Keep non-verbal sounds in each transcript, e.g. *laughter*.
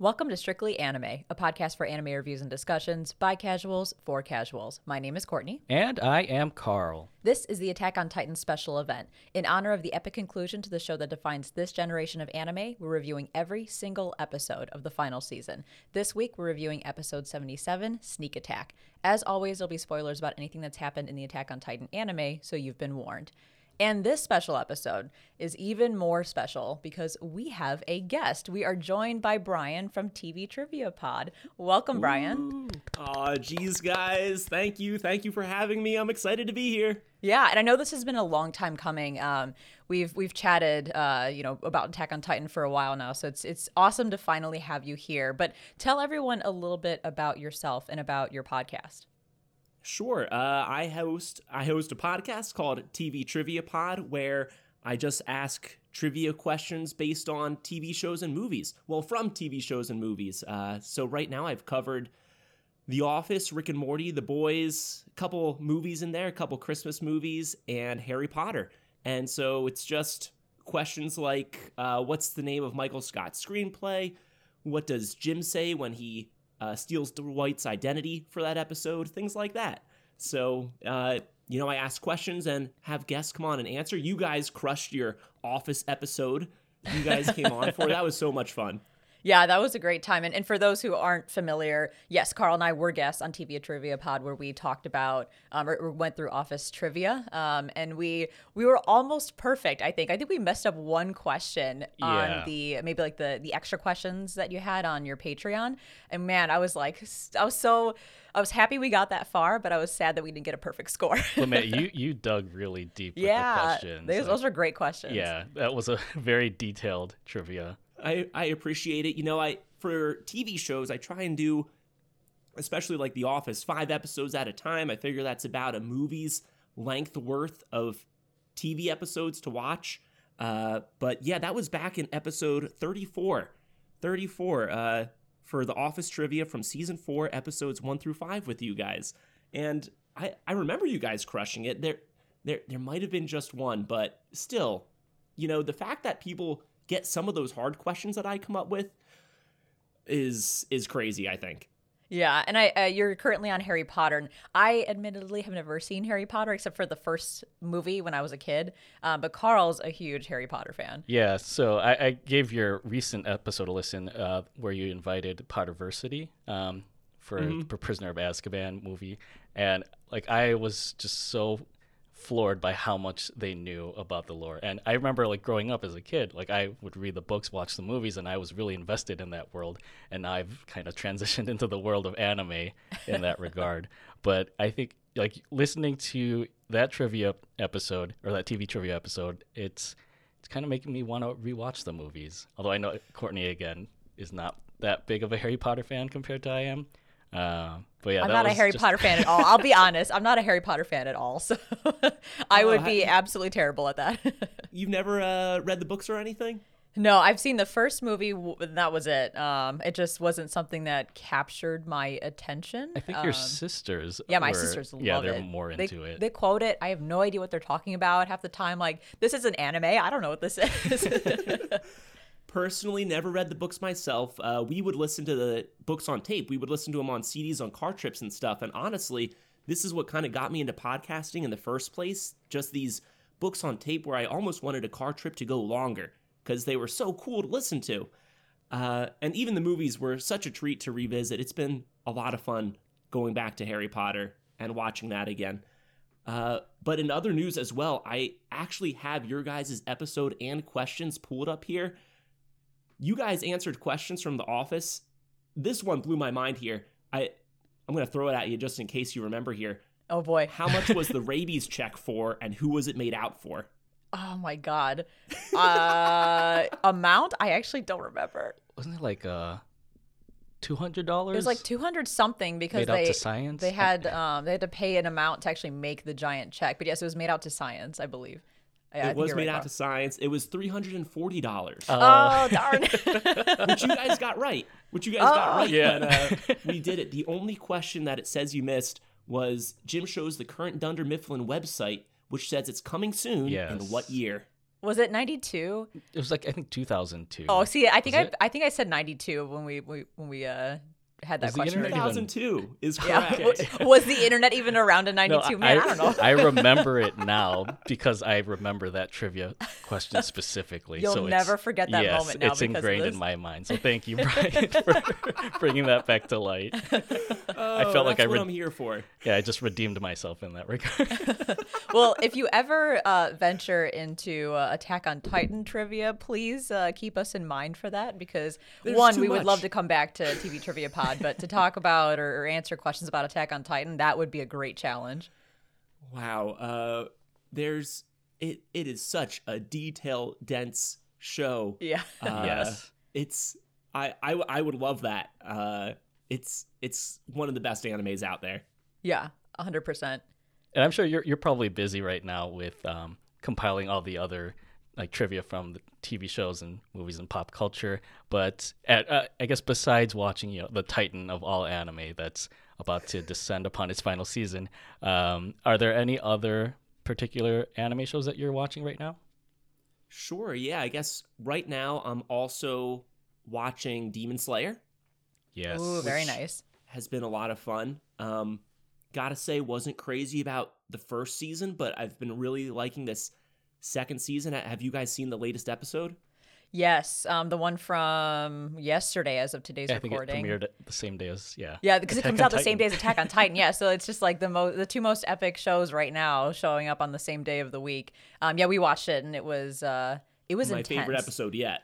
Welcome to Strictly Anime, a podcast for anime reviews and discussions by casuals for casuals. My name is Courtney. And I am Carl. This is the Attack on Titan special event. In honor of the epic conclusion to the show that defines this generation of anime, we're reviewing every single episode of the final season. This week, we're reviewing episode 77, Sneak Attack. As always, there'll be spoilers about anything that's happened in the Attack on Titan anime, so you've been warned. And this special episode is even more special because we have a guest. We are joined by Brian from TV Trivia Pod. Welcome, Brian. Aw, geez, guys. Thank you. Thank you for having me. I'm excited to be here. Yeah, and I know this has been a long time coming. Um, we've we've chatted, uh, you know, about Attack on Titan for a while now, so it's it's awesome to finally have you here. But tell everyone a little bit about yourself and about your podcast. Sure. Uh, I host I host a podcast called TV Trivia Pod where I just ask trivia questions based on TV shows and movies. Well, from TV shows and movies. Uh, so right now I've covered The Office, Rick and Morty, The Boys, a couple movies in there, a couple Christmas movies, and Harry Potter. And so it's just questions like, uh, what's the name of Michael Scott's screenplay? What does Jim say when he uh, steals Dwight's identity for that episode, things like that. So, uh, you know, I ask questions and have guests come on and answer. You guys crushed your Office episode. You guys came on for that was so much fun. Yeah, that was a great time. And, and for those who aren't familiar, yes, Carl and I were guests on TV Trivia Pod where we talked about um, or, or went through Office trivia, um, and we we were almost perfect. I think. I think we messed up one question Yeah. on the maybe like the the extra questions that you had on your Patreon. And man, I was like, I was so I was happy we got that far, but I was sad that we didn't get a perfect score. *laughs* But man, you *laughs* you dug really deep with the yeah, questions. those, those are great questions. yeah, that was a *laughs* very detailed trivia. I, I appreciate it. You know, I for TV shows, I try and do, especially like The Office, five episodes at a time. I figure that's about a movie's length worth of TV episodes to watch. Uh, but yeah, that was back in episode 34. 34 uh, for The Office trivia from season four, episodes one through five with you guys. And I, I remember you guys crushing it. There, there, there might have been just one, but still, you know, the fact that people get some of those hard questions that I come up with is is crazy. I think. Yeah, and I uh, you're currently on Harry Potter. And I admittedly have never seen Harry Potter except for the first movie when I was a kid. Um, but Carl's a huge Harry Potter fan. Yeah, so I, I gave your recent episode a listen uh, where you invited Potterversity um, for the Prisoner of Azkaban movie, and like I was just so floored by how much they knew about the lore. And I remember like growing up as a kid, like I would read the books, watch the movies, and I was really invested in that world. And I've kind of *laughs* transitioned into the world of anime in that *laughs* regard. But I think like listening to that trivia episode or that TV trivia episode, it's it's kind of making me want to rewatch the movies. Although I know Courtney again is not that big of a Harry Potter fan compared to I am. Uh, but yeah, I'm not a Harry just- Potter fan at all. I'll be honest. I'm not a Harry Potter fan at all. So *laughs* I would be absolutely terrible at that. *laughs* You've never uh, read the books or anything? no, I've seen the first movie. and That was it. Um, it just wasn't something that captured my attention. I think your Um, sisters. Yeah, my were- sisters love Yeah, they're it. more They- into it. They quote it. I have no idea what they're talking about half the time. Like, this is an anime. I don't know what this is. *laughs* Personally, never read the books myself. Uh, we would listen to the books on tape. We would listen to them on CDs on car trips and stuff. And honestly, this is what kind of got me into podcasting in the first place. Just these books on tape where I almost wanted a car trip to go longer because they were so cool to listen to. Uh, and even the movies were such a treat to revisit. It's been a lot of fun going back to Harry Potter and watching that again. Uh, but in other news as well, I actually have your guys' episode and questions pulled up here. You guys answered questions from The Office. This one blew my mind here. I I'm gonna throw it at you just in case you remember here. oh boy. How much was the *laughs* rabies check for, and who was it made out for? Oh my god. Uh, amount? I actually don't remember. Wasn't it like uh, two hundred dollars? It was like two hundred something because Made out they to science? they had um they had to pay an amount to actually make the giant check. But yes, it was made out to science, I believe. I- I It was made right, out Carl. to science. It was three hundred and forty dollars, Oh darn! *laughs* which you guys got right. Which you guys got Oh. right. Yeah. But, uh, *laughs* we did it. The only question that it says you missed was Jim shows the current Dunder Mifflin website, which says it's coming soon. Yes. And what year? Was it 92? It was like I think 2002. Oh, see, I think Was I it? I think I said 92 when we, we when we uh had that Was the question. internet ready. even- 2002 is Yeah. correct. *laughs* Was the internet even around in 92? No, Man, I, don't know. I remember *laughs* it now because I remember that trivia question specifically. You'll so it's- never forget that yes, moment now it's ingrained in my mind. So thank you, *laughs* Brian, for bringing that back to light. Oh, felt like that's I what read- I'm here for. Yeah, I just redeemed myself in that regard. well, if you ever uh, venture into uh, Attack on Titan trivia, please uh, keep us in mind for that because There's one, too we would love to come back to TV Trivia Pod, but to talk about or, or answer questions about Attack on Titan, that would be a great challenge. Wow. Uh, there's it. It is such a detail dense show. Yeah. Uh, *laughs* Yes. It's I, I I would love that. Uh, it's it's one of the best animes out there. yeah, 100%. and I'm sure you're you're probably busy right now with um, compiling all the other like trivia from the TV shows and movies and pop culture. But at, uh, I guess besides watching you know the Titan of all anime that's about to descend upon its final season, um, are there any other particular anime shows that you're watching right now? Sure. Yeah. I guess right now I'm also watching Demon Slayer. Yes. Ooh, very nice. Has been a lot of fun. Um, gotta say, wasn't crazy about the first season, but I've been really liking this second season. Have you guys seen the latest episode? Yes, um, the one from yesterday as of today's Yeah, I think it recording. premiered the same day as yeah. Yeah, because it comes on out the same day as Attack on Titan. Yeah, so it's *laughs* just like the mo- the two most epic shows right now showing up on the same day of the week. Um, yeah, we watched it and it was uh, it was My intense. favorite episode yet.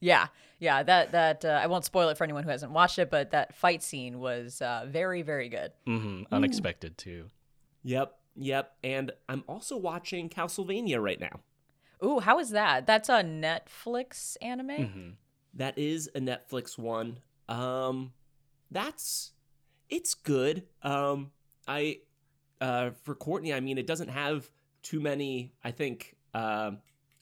Yeah, yeah. That that uh, I won't spoil it for anyone who hasn't watched it, but that fight scene was uh, very very good. Mm-hmm. Unexpected too. Yep, yep. And I'm also watching Castlevania right now. Ooh, how is that? That's a Netflix anime. hmm That is a Netflix one. Um, that's it's good. Um, I uh for Courtney, I mean, it doesn't have too many. I think um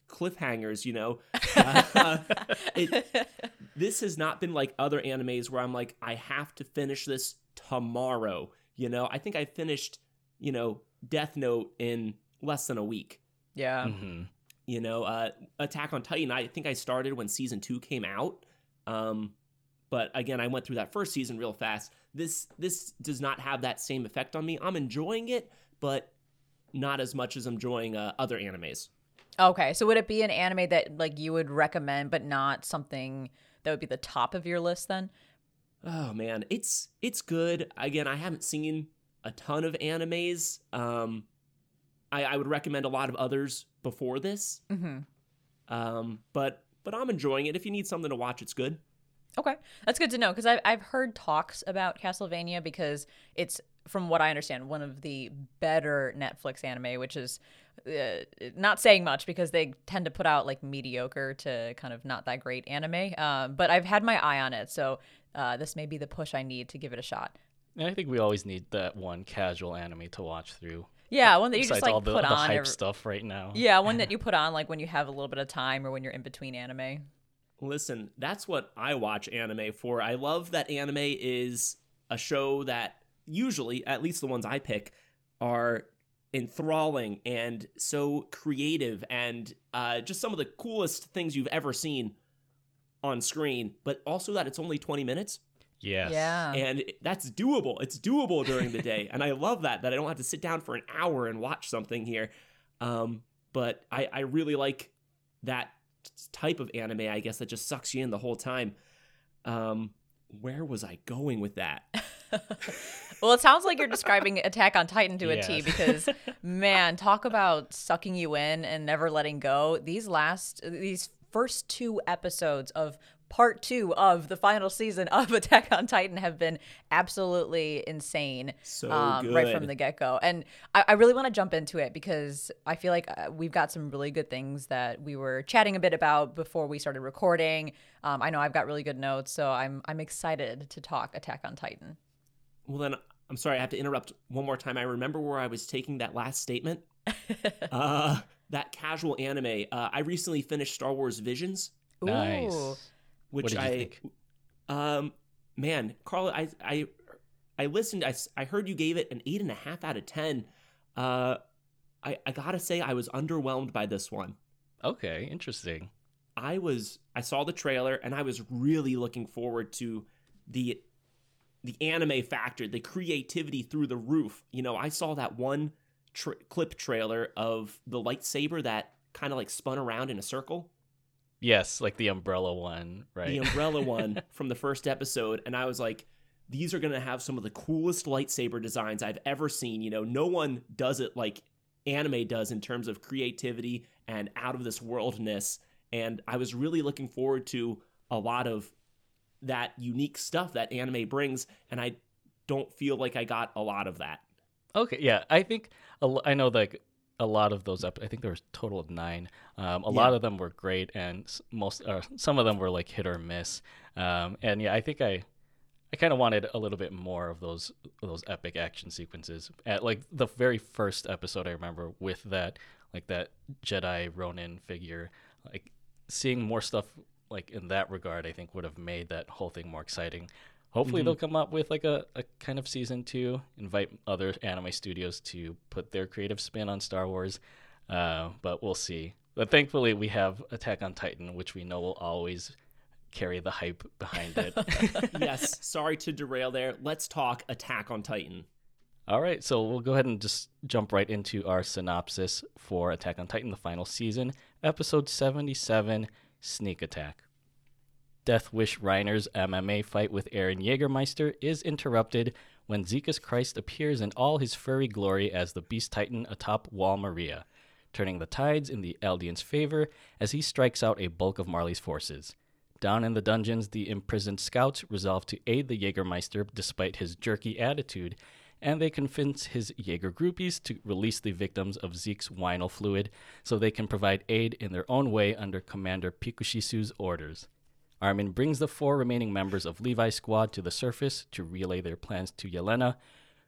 cliffhangers. You know, uh, *laughs* it, this has not been like other animes where I'm like, I have to finish this tomorrow. You know, I think I finished, you know, Death Note in less than a week. Yeah. hmm You know, uh, Attack on Titan. I think I started when season two came out. Um, but again, I went through that first season real fast. This this does not have that same effect on me. I'm enjoying it, but not as much as I'm enjoying uh, other animes. Okay, so would it be an anime that like you would recommend, but not something that would be the top of your list then? Oh man, it's it's good. Again, I haven't seen a ton of animes. Um, I, I would recommend a lot of others before this. Mm-hmm. Um, but but I'm enjoying it. If you need something to watch, it's good. Okay, that's good to know because I've I've heard talks about Castlevania because it's from what I understand one of the better Netflix anime, which is uh, not saying much because they tend to put out like mediocre to kind of not that great anime. Um, but I've had my eye on it, so uh, this may be the push I need to give it a shot. And I think we always need that one casual anime to watch through. Yeah, one that you Besides just like all the, put the on. hype every- stuff right now. Yeah, *laughs* one that you put on like when you have a little bit of time or when you're in between anime. Listen, that's what I watch anime for. I love that anime is a show that usually, at least the ones I pick, are enthralling and so creative and uh, just some of the coolest things you've ever seen on screen, but also that it's only 20 minutes Yes. Yeah. and that's doable. It's doable during the day, and I love that that I don't have to sit down for an hour and watch something here. Um, but I, I really like that type of anime. I guess that just sucks you in the whole time. Um, where was I going with that? *laughs* Well, it sounds like you're describing Attack on Titan to a T because, man, talk about sucking you in and never letting go. These last, these first two episodes of part two of the final season of *laughs* Attack on Titan have been absolutely insane. So um, right from the get go. And I, I really want to jump into it because I feel like uh, we've got some really good things that we were chatting a bit about before we started recording. Um, I know I've got really good notes, so I'm I'm excited to talk Attack on Titan. Well, then I'm sorry, I have to interrupt one more time. I remember where I was taking that last statement. *laughs* uh, that casual anime. Uh, I recently finished Star Wars Visions. Nice. Which What did you I, think? um, man, Carla, I, I, I listened. I, I heard you gave it an eight and a half out of ten. Uh, I, I gotta say, I was underwhelmed by this one. Okay, interesting. I was I saw the trailer and I was really looking forward to the the anime factor, the creativity through the roof. You know, I saw that one tra- clip trailer of the lightsaber that kind of like spun around in a circle. Yes, like the umbrella one, right? The umbrella one *laughs* from the first episode and I was like these are going to have some of the coolest lightsaber designs I've ever seen. You know, no one does it like anime does in terms of creativity and out of this worldness and I was really looking forward to a lot of that unique stuff that anime brings, and I don't feel like I got a lot of that. Okay, yeah, I think I know like a lot of those up. I think there was a total of nine. Um, a yeah. lot of them were great, and most uh, some of them were like hit or miss. Um, and yeah, I think I I kind of wanted a little bit more of those those epic action sequences. At like the very first episode, I remember with that like that Jedi Ronin figure, like seeing more stuff like in that regard, I think would have made that whole thing more exciting. Hopefully, mm-hmm. they'll come up with like a, a kind of season two, invite other anime studios to put their creative spin on Star Wars. Uh, but we'll see. But thankfully, we have Attack on Titan, which we know will always carry the hype behind it. *laughs* *laughs* yes. Sorry to derail there. Let's talk Attack on Titan. All right, so we'll go ahead and just jump right into our synopsis for Attack on Titan, the final season, episode 77 Sneak Attack. Death Wish Reiner's MMA fight with Eren Jägermeister is interrupted when Zekas Christ appears in all his furry glory as the Beast Titan atop Wall Maria, turning the tides in the Eldians' favor as he strikes out a bulk of Marley's forces. Down in the dungeons, the imprisoned scouts resolve to aid the Jägermeister despite his jerky attitude and they convince his Jaeger groupies to release the victims of Zeke's Wynel fluid so they can provide aid in their own way under Commander Pikushisu's orders. Armin brings the four remaining members of Levi's squad to the surface to relay their plans to Yelena,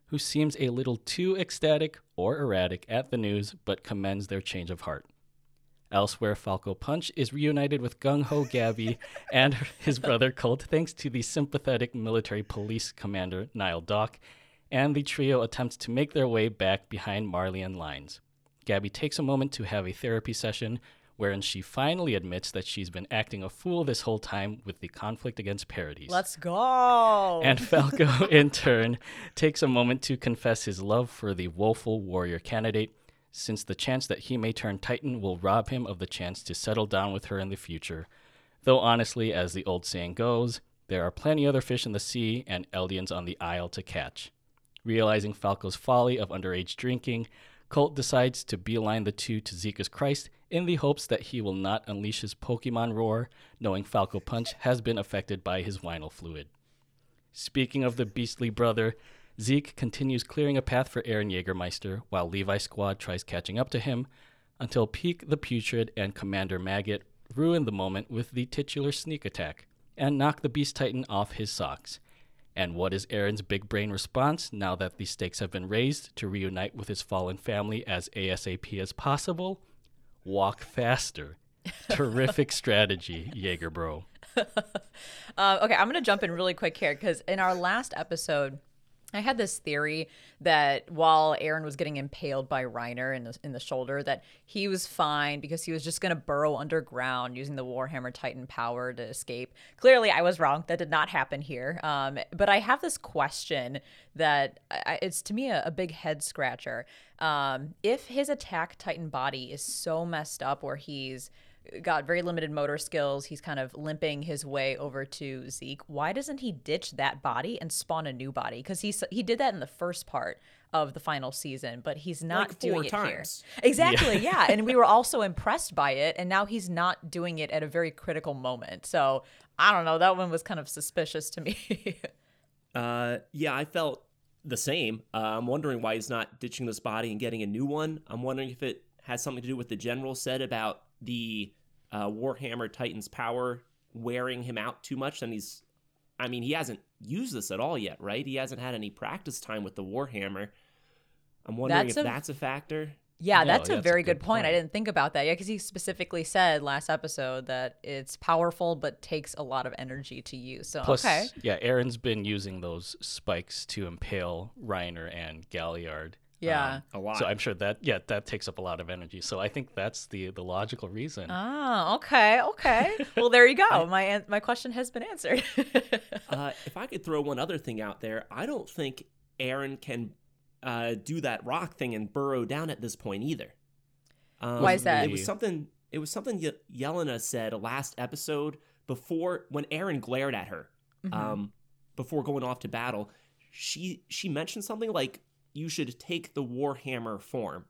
who seems a little too ecstatic or erratic at the news but commends their change of heart. Elsewhere, Falco Punch is reunited with Gung Ho Gabi *laughs* and his brother Colt thanks to the sympathetic military police commander Nile Dok and the trio attempts to make their way back behind Marleyan lines. Gabi takes a moment to have a therapy session wherein she finally admits that she's been acting a fool this whole time with the conflict against Paradis. Let's go! And Falco, *laughs* in turn, takes a moment to confess his love for the woeful warrior candidate, since the chance that he may turn Titan will rob him of the chance to settle down with her in the future. Though honestly, as the old saying goes, there are plenty other fish in the sea and Eldians on the Isle to catch. Realizing Falco's folly of underage drinking, Colt decides to beeline the two to Zekas Christ in the hopes that he will not unleash his Pokemon roar, knowing Falco Punch has been affected by his Wynel fluid. Speaking of the beastly brother, Zeke continues clearing a path for Eren Jägermeister while Levi's squad tries catching up to him until Pieck the Putrid and Commander Maggot ruin the moment with the titular sneak attack and knock the Beast Titan off his socks. And what is Eren's big brain response now that the stakes have been raised to reunite with his fallen family as ASAP as possible? Walk faster. *laughs* Terrific strategy, Jaeger bro. *laughs* uh, okay, I'm going to jump in really quick here because in our last episode, I had this theory that while Eren was getting impaled by Reiner in the, in the shoulder, that he was fine because he was just going to burrow underground using the Warhammer Titan power to escape. Clearly, I was wrong. That did not happen here. Um, but I have this question that I, it's to me a, a big head scratcher. Um, if his attack Titan body is so messed up where he's got very limited motor skills. He's kind of limping his way over to Zeke. Why doesn't he ditch that body and spawn a new body? Because he he did that in the first part of the final season, but he's not like doing it times. here. Exactly, yeah. yeah. And we were *laughs* also impressed by it, and now he's not doing it at a very critical moment. So I don't know. That one was kind of suspicious to me. *laughs* uh, yeah, I felt the same. Uh, I'm wondering why he's not ditching this body and getting a new one. I'm wondering if it has something to do with the general said about the uh, Warhammer Titan's power wearing him out too much, then he's. I mean, he hasn't used this at all yet, right? He hasn't had any practice time with the Warhammer. I'm wondering that's if a, that's a factor. Yeah, no, that's a very a good, good point. point. I didn't think about that. Yeah, because he specifically said last episode that it's powerful but takes a lot of energy to use. So Plus, okay. Yeah, Eren's been using those spikes to impale Reiner and Galliard Yeah. Um, a lot. So I'm sure that yeah, that takes up a lot of energy. So I think that's the the logical reason. Oh, okay, okay. *laughs* Well, there you go. My my question has been answered. *laughs* uh, if I could throw one other thing out there, I don't think Eren can uh, do that rock thing and burrow down at this point either. Um, Why is that? It was something. It was something Ye- Yelena said last episode before when Eren glared at her Mm-hmm. um, before going off to battle. She she mentioned something like you should take the Warhammer form.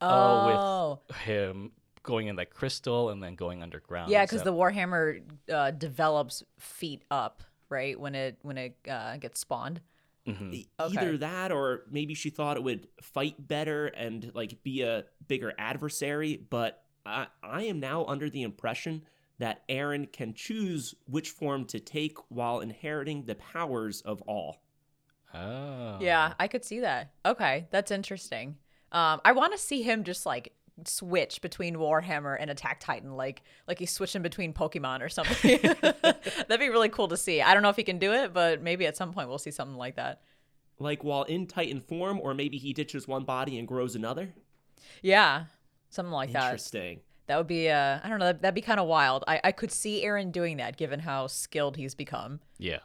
oh, with Him going in that crystal and then going underground. yeah, because that- the Warhammer uh, develops feet up, right? When it when it uh, gets spawned. Mhm. E- Okay. Either that, or maybe she thought it would fight better and like be a bigger adversary. But I, I am now under the impression that Eren can choose which form to take while inheriting the powers of all. Oh. Yeah, I could see that. Okay, that's interesting. Um, I want to see him just like switch between Warhammer and Attack Titan, like like he's switching between Pokemon or something. *laughs* That'd be really cool to see. I don't know if he can do it, but maybe at some point we'll see something like that. Like while in Titan form, or maybe he ditches one body and grows another. Yeah, something like that. Interesting. That would be uh, I don't know. That'd, that'd be kind of wild. I I could see Eren doing that, given how skilled he's become. Yeah.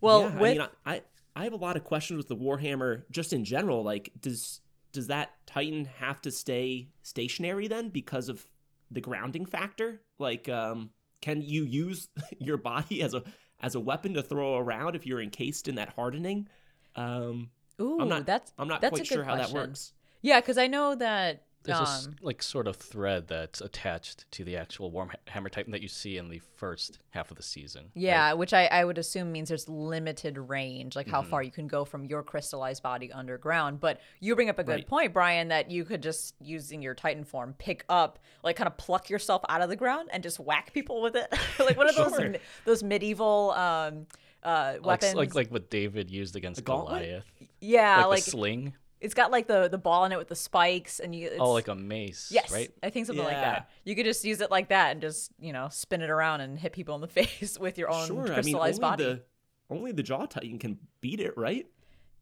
Well, yeah, with I mean, I, I I have a lot of questions with the Warhammer just in general. Like, does does that Titan have to stay stationary then because of the grounding factor? Like, um, can you use *laughs* your body as a as a weapon to throw around if you're encased in that hardening? Um, ooh, I'm not. that's I'm not that's quite sure how that works. Yeah, because I know that. There's a s- Um, like sort of thread that's attached to the actual Warhammer Titan that you see in the first half of the season. right? Yeah, which I, I would assume means there's limited range, like Mm-hmm. how far you can go from your crystallized body underground. But you bring up a good Right. point, Brian, that you could just using your Titan form pick up, like kind of pluck yourself out of the ground and just whack people with it, *laughs* like one of those Sure. those medieval um, uh, weapons. like like what David used against? Goliath. yeah, like, like the sling. It's got like the the ball in it with the spikes, and you. It's, Oh, like a mace. Yes, Right. I think something like that. You could just use it like that and just you know spin it around and hit people in the *laughs* face with your own Sure. I mean, only body. the only the Jaw Titan can beat it, right?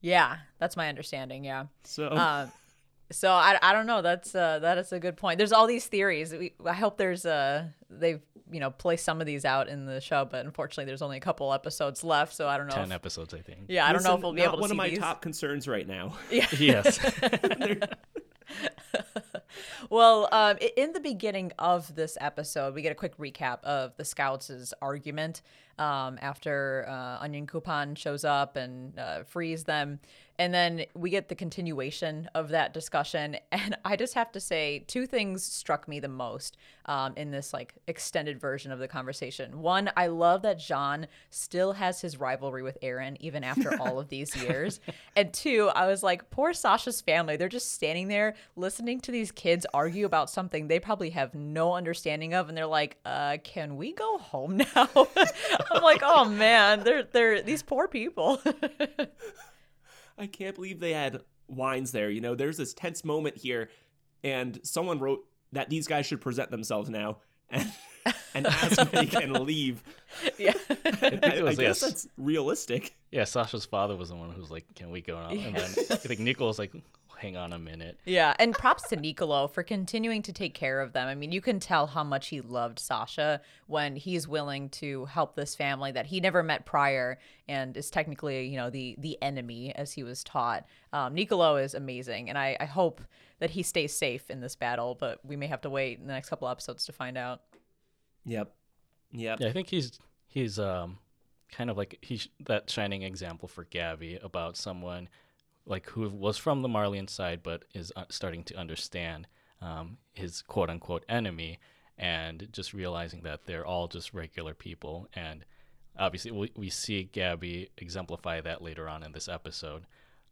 Yeah, that's my understanding. Yeah. So Um, so I, I don't know. That's uh, that is a good point. There's all these theories. We, I hope there's uh they've you know play some of these out in the show, but unfortunately there's only a couple episodes left, so I don't know. Ten if- episodes, I think. yeah, I don't know if we'll be able to one of my these. top concerns right now. *laughs* Yeah. yes. *laughs* *laughs* Well, um, in the beginning of this episode, we get a quick recap of the scouts' argument um, after uh, Onion Coupon shows up and uh, frees them. And then we get the continuation of that discussion. *laughs* And I just have to say, two things struck me the most um, in this like extended version of the conversation. One, I love that Jean still has his rivalry with Eren even after *laughs* all of these years. And two, I was like, poor Sasha's family. They're just standing there listening to these kids argue about something they probably have no understanding of, and they're like, uh, "Can we go home *laughs* now?" I'm like, "Oh man, they're they're these poor people." I can't believe they had wines there. You know, there's this tense moment here, and someone wrote that these guys should present themselves now and, *laughs* and ask if can leave. *laughs* yeah, I, I was, guess yes. that's realistic. Yeah, Sasha's father was the one who was like, "Can we go now?" And then I think Nico like, "Hang on a minute." yeah. And props to Nicolo for continuing to take care of them. I mean, you can tell how much he loved Sasha when he's willing to help this family that he never met prior and is technically, you know, the the enemy as he was taught. Um, Nicolo is amazing, and I, I hope that he stays safe in this battle. But we may have to wait in the next couple episodes to find out. Yep. Yep. Yeah, I think he's he's um kind of like he's that shining example for Gabi about someone like who was from the Marleyan side but is uh, starting to understand um, his quote unquote enemy and just realizing that they're all just regular people and obviously we, we see Gabi exemplify that later on in this episode.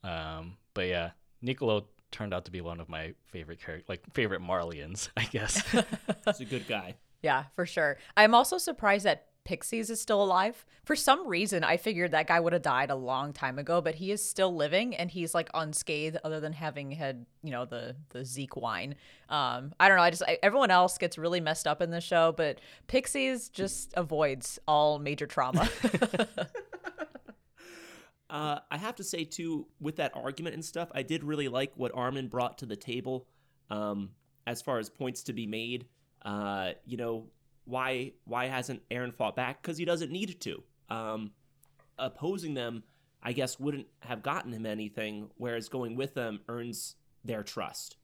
Um, but yeah, Nicolo turned out to be one of my favorite character like favorite Marleyans, *laughs* I guess. *laughs* He's a good guy. Yeah, for sure. I'm also surprised that Pyxis is still alive. For some reason, I figured that guy would have died a long time ago, but he is still living and he's like unscathed, other than having had you know the the Zeke wine. Um, I don't know. I just I, everyone else gets really messed up in the show, but Pyxis just avoids all major trauma. *laughs* uh, I have to say too, with that argument and stuff, I did really like what Armin brought to the table, um, as far as points to be made. Uh, you know, why why hasn't Eren fought back? Because he doesn't need to. Um, opposing them, I guess, wouldn't have gotten him anything, whereas going with them earns their trust.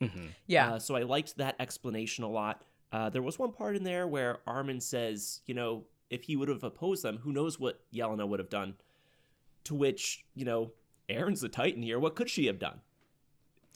Mm-hmm. Yeah. Uh, so I liked that explanation a lot. Uh, there was one part in there where Armin says, you know, if he would have opposed them, who knows what Yelena would have done. To which, you know, Eren's the Titan here. What could she have done?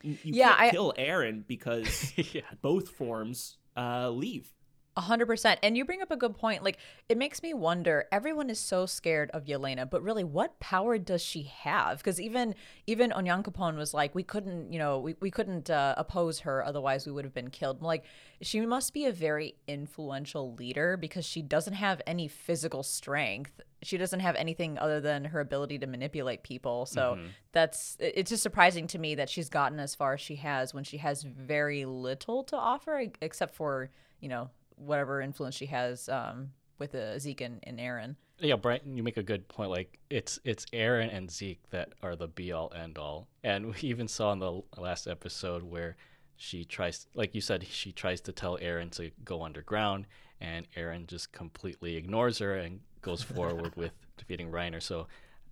You Yeah, can't I- kill Eren because *laughs* yeah. both forms uh, leave. A hundred percent. And you bring up a good point. Like it makes me wonder. Everyone is so scared of Yelena, but really, what power does she have? Because even even Onyankopon was like, we couldn't, you know, we, we couldn't uh, oppose her, otherwise we would have been killed. I'm like, she must be a very influential leader because she doesn't have any physical strength. She doesn't have anything other than her ability to manipulate people. So that's it's just surprising to me that she's gotten as far as she has when she has very little to offer, except for you know whatever influence she has um, with uh, Zeke and, and Eren. Yeah, Brian, you make a good point. Like it's it's Eren and Zeke that are the be all end all, and we even saw in the last episode where she tries, like you said, she tries to tell Eren to go underground, and Eren just completely ignores her and goes *laughs* forward with defeating Reiner. So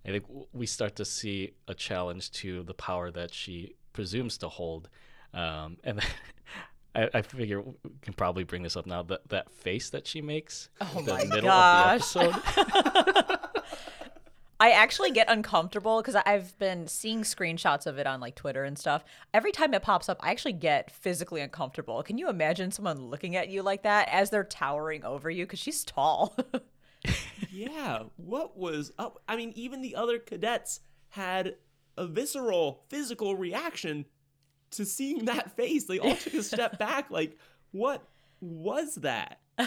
I think we start to see a challenge to the power that she presumes to hold, um, and. *laughs* I, I figure we can probably bring this up now. That that face that she makes, Oh in the my middle gosh. of the *laughs* I actually get uncomfortable because I've been seeing screenshots of it on like Twitter and stuff. Every time it pops up, I actually get physically uncomfortable. Can you imagine someone looking at you like that as they're towering over you? Because she's tall. *laughs* Yeah, what was up? I mean, even the other cadets had a visceral, physical reaction to seeing that *laughs* face. They all took a step *laughs* back, like, what was that? *laughs*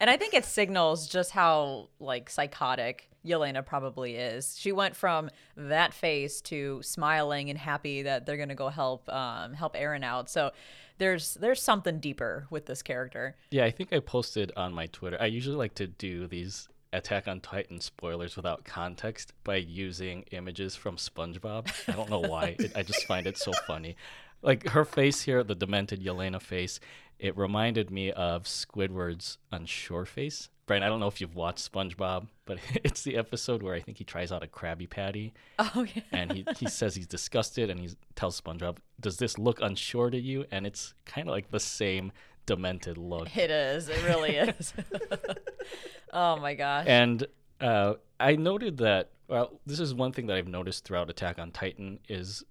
and I think it signals just how like psychotic Yelena probably is. She went from that face to smiling and happy that they're gonna go help um, help Eren out. So there's there's something deeper with this character. Yeah, I think I posted on my Twitter. I usually like to do these Attack on Titan spoilers without context by using images from SpongeBob. I don't know why. It, I just find it so funny. Like her face here, the demented Yelena face, it reminded me of Squidward's unsure face. Brian, I don't know if you've watched SpongeBob, but *laughs* it's the episode where I think he tries out a Krabby Patty *laughs* Oh yeah. and he, he says he's disgusted and he tells SpongeBob, Does this look unsure to you? And it's kind of like the same demented look. It is. It really *laughs* is. oh my gosh. And uh, I noted that well, this is one thing that I've noticed throughout Attack on Titan is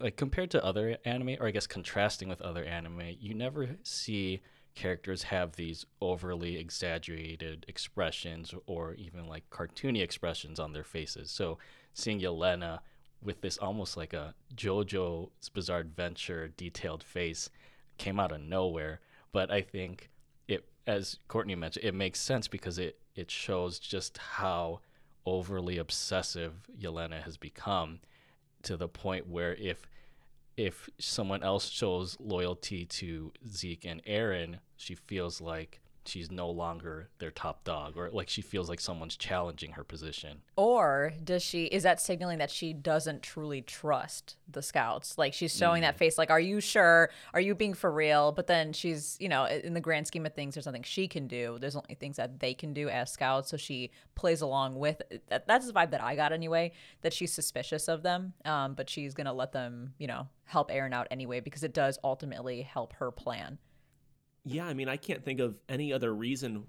like compared to other anime, or I guess contrasting with other anime, you never see characters have these overly exaggerated expressions or even like cartoony expressions on their faces. So seeing Yelena with this almost like a JoJo's Bizarre Adventure detailed face came out of nowhere. But I think it, as Courtney mentioned, it makes sense because it it shows just how overly obsessive Yelena has become to the point where if if someone else shows loyalty to Zeke and Eren, she feels like she's no longer their top dog or like she feels like someone's challenging her position. Or does she is that signaling that she doesn't truly trust the scouts? Like she's showing that face like are you sure? Are you being for real? But then she's, you know, in the grand scheme of things there's nothing she can do. There's only things that they can do as scouts, so she plays along with that, that's the vibe that I got anyway, that she's suspicious of them, um, but she's going to let them, you know, help Eren out anyway because it does ultimately help her plan. Yeah, I mean, I can't think of any other reason.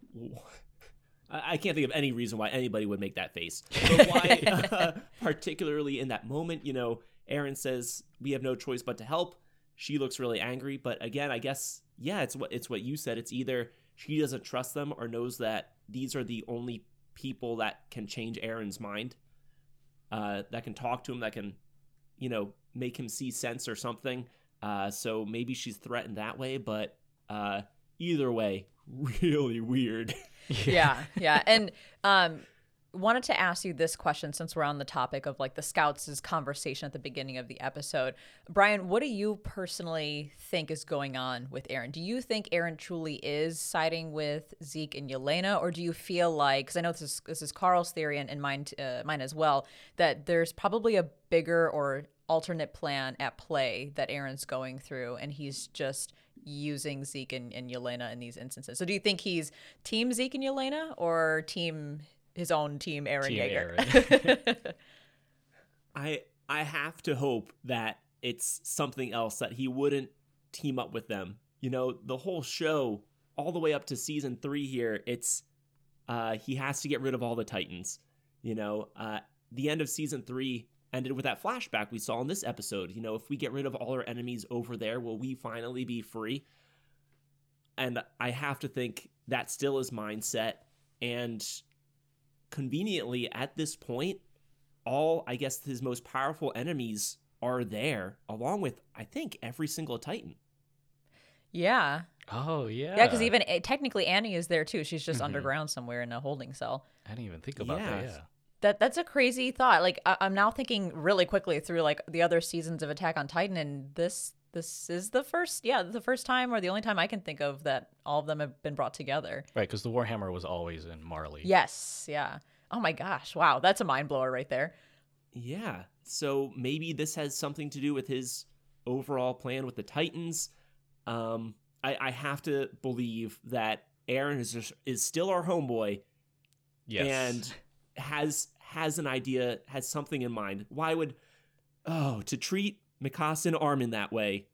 I I can't think of any reason why anybody would make that face. But why, *laughs* uh, particularly in that moment, you know, Eren says we have no choice but to help. She looks really angry, but again, I guess yeah, it's what it's what you said. It's either she doesn't trust them or knows that these are the only people that can change Eren's mind, uh, that can talk to him, that can, you know, make him see sense or something. Uh, so maybe she's threatened that way, but uh, either way, *laughs* really weird. yeah yeah and um wanted to ask you this question since we're on the topic of like the scouts' conversation at the beginning of the episode. Brian, what do you personally think is going on with Eren? Do you think Eren truly is siding with Zeke and Yelena, or do you feel like, because I know this is this is Carl's theory and, and mine uh, mine as well, that there's probably a bigger or alternate plan at play that Eren's going through, and he's just using Zeke and, and Yelena in these instances. So do you think he's team Zeke and Yelena or team his own team, Eren Team Yeager. Eren. *laughs* I I have to hope that it's something else that he wouldn't team up with them. You know, the whole show, all the way up to season three here, it's uh, he has to get rid of all the Titans. You know, uh, the end of season three ended with that flashback we saw in this episode. You know, if we get rid of all our enemies over there, will we finally be free? And I have to think that still is mindset. And conveniently, at this point, all I guess his most powerful enemies are there, along with I think every single Titan. yeah. oh yeah. Yeah, because even uh, technically Annie is there too. She's just Mhm. underground somewhere in a holding cell. I didn't even think about that. Yeah. That that's a crazy thought. Like I- I'm now thinking really quickly through like the other seasons of Attack on Titan, and this this is the first, yeah, the first time or the only time I can think of that all of them have been brought together. Right, because the Warhammer was always in Marley. Yes, yeah. Oh my gosh, wow, that's a mind blower right there. Yeah. So maybe this has something to do with his overall plan with the Titans. Um, I, I have to believe that Eren is just, is still our homeboy Yes. and has has an idea, has something in mind. Why would oh to treat Mikasa and Armin that way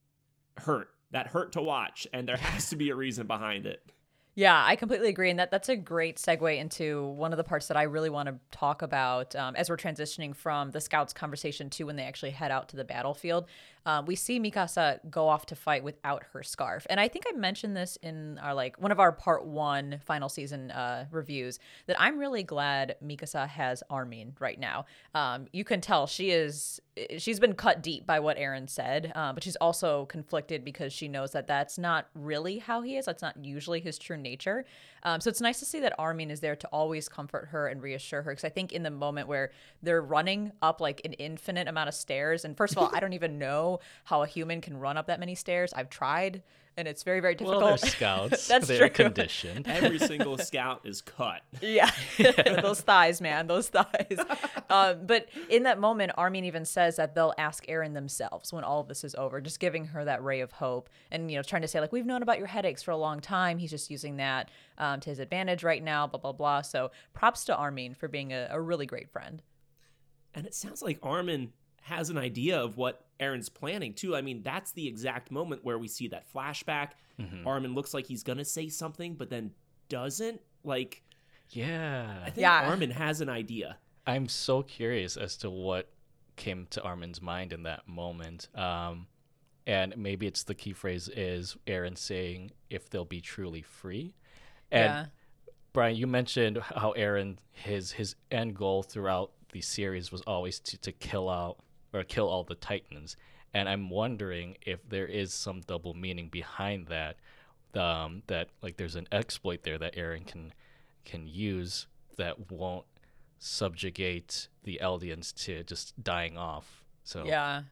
hurt? That hurt to watch, and there has to be a reason behind it. Yeah, I completely agree, and that that's a great segue into one of the parts that I really want to talk about um, as we're transitioning from the scouts' conversation to when they actually head out to the battlefield. Um, we see Mikasa go off to fight without her scarf, and I think I mentioned this in our like one of our part one final season uh, reviews that I'm really glad Mikasa has Armin right now. Um, you can tell she is she's been cut deep by what Eren said, uh, but she's also conflicted because she knows that that's not really how he is. That's not usually his true nature. Um, so it's nice to see that Armin is there to always comfort her and reassure her. Because I think in the moment where they're running up like an infinite amount of stairs, and first of all, I don't even know how a human can run up that many stairs. I've tried, and it's very very difficult. well, they're scouts. *laughs* That's they're true. conditioned. *laughs* Every *laughs* single scout is cut. Yeah, those thighs, man, those thighs. um, but in that moment, Armin even says that they'll ask Eren themselves when all of this is over, just giving her that ray of hope, and you know, trying to say like, we've known about your headaches for a long time. He's just using that um, to his advantage right now. Blah blah blah. So props to Armin for being a, a really great friend. And it sounds like Armin has an idea of what Eren's planning too. I mean, that's the exact moment where we see that flashback. Mhm. Armin looks like he's gonna say something, but then doesn't. Like, Yeah. I think Yeah. Armin has an idea. I'm so curious as to what came to Armin's mind in that moment. Um, and maybe it's the key phrase is Eren saying if they'll be truly free. And yeah, Brian, you mentioned how Eren his his end goal throughout the series was always to, to kill out or kill all the Titans. And I'm wondering if there is some double meaning behind that. Um, that like there's an exploit there that Eren can can use that won't subjugate the Eldians to just dying off. So yeah.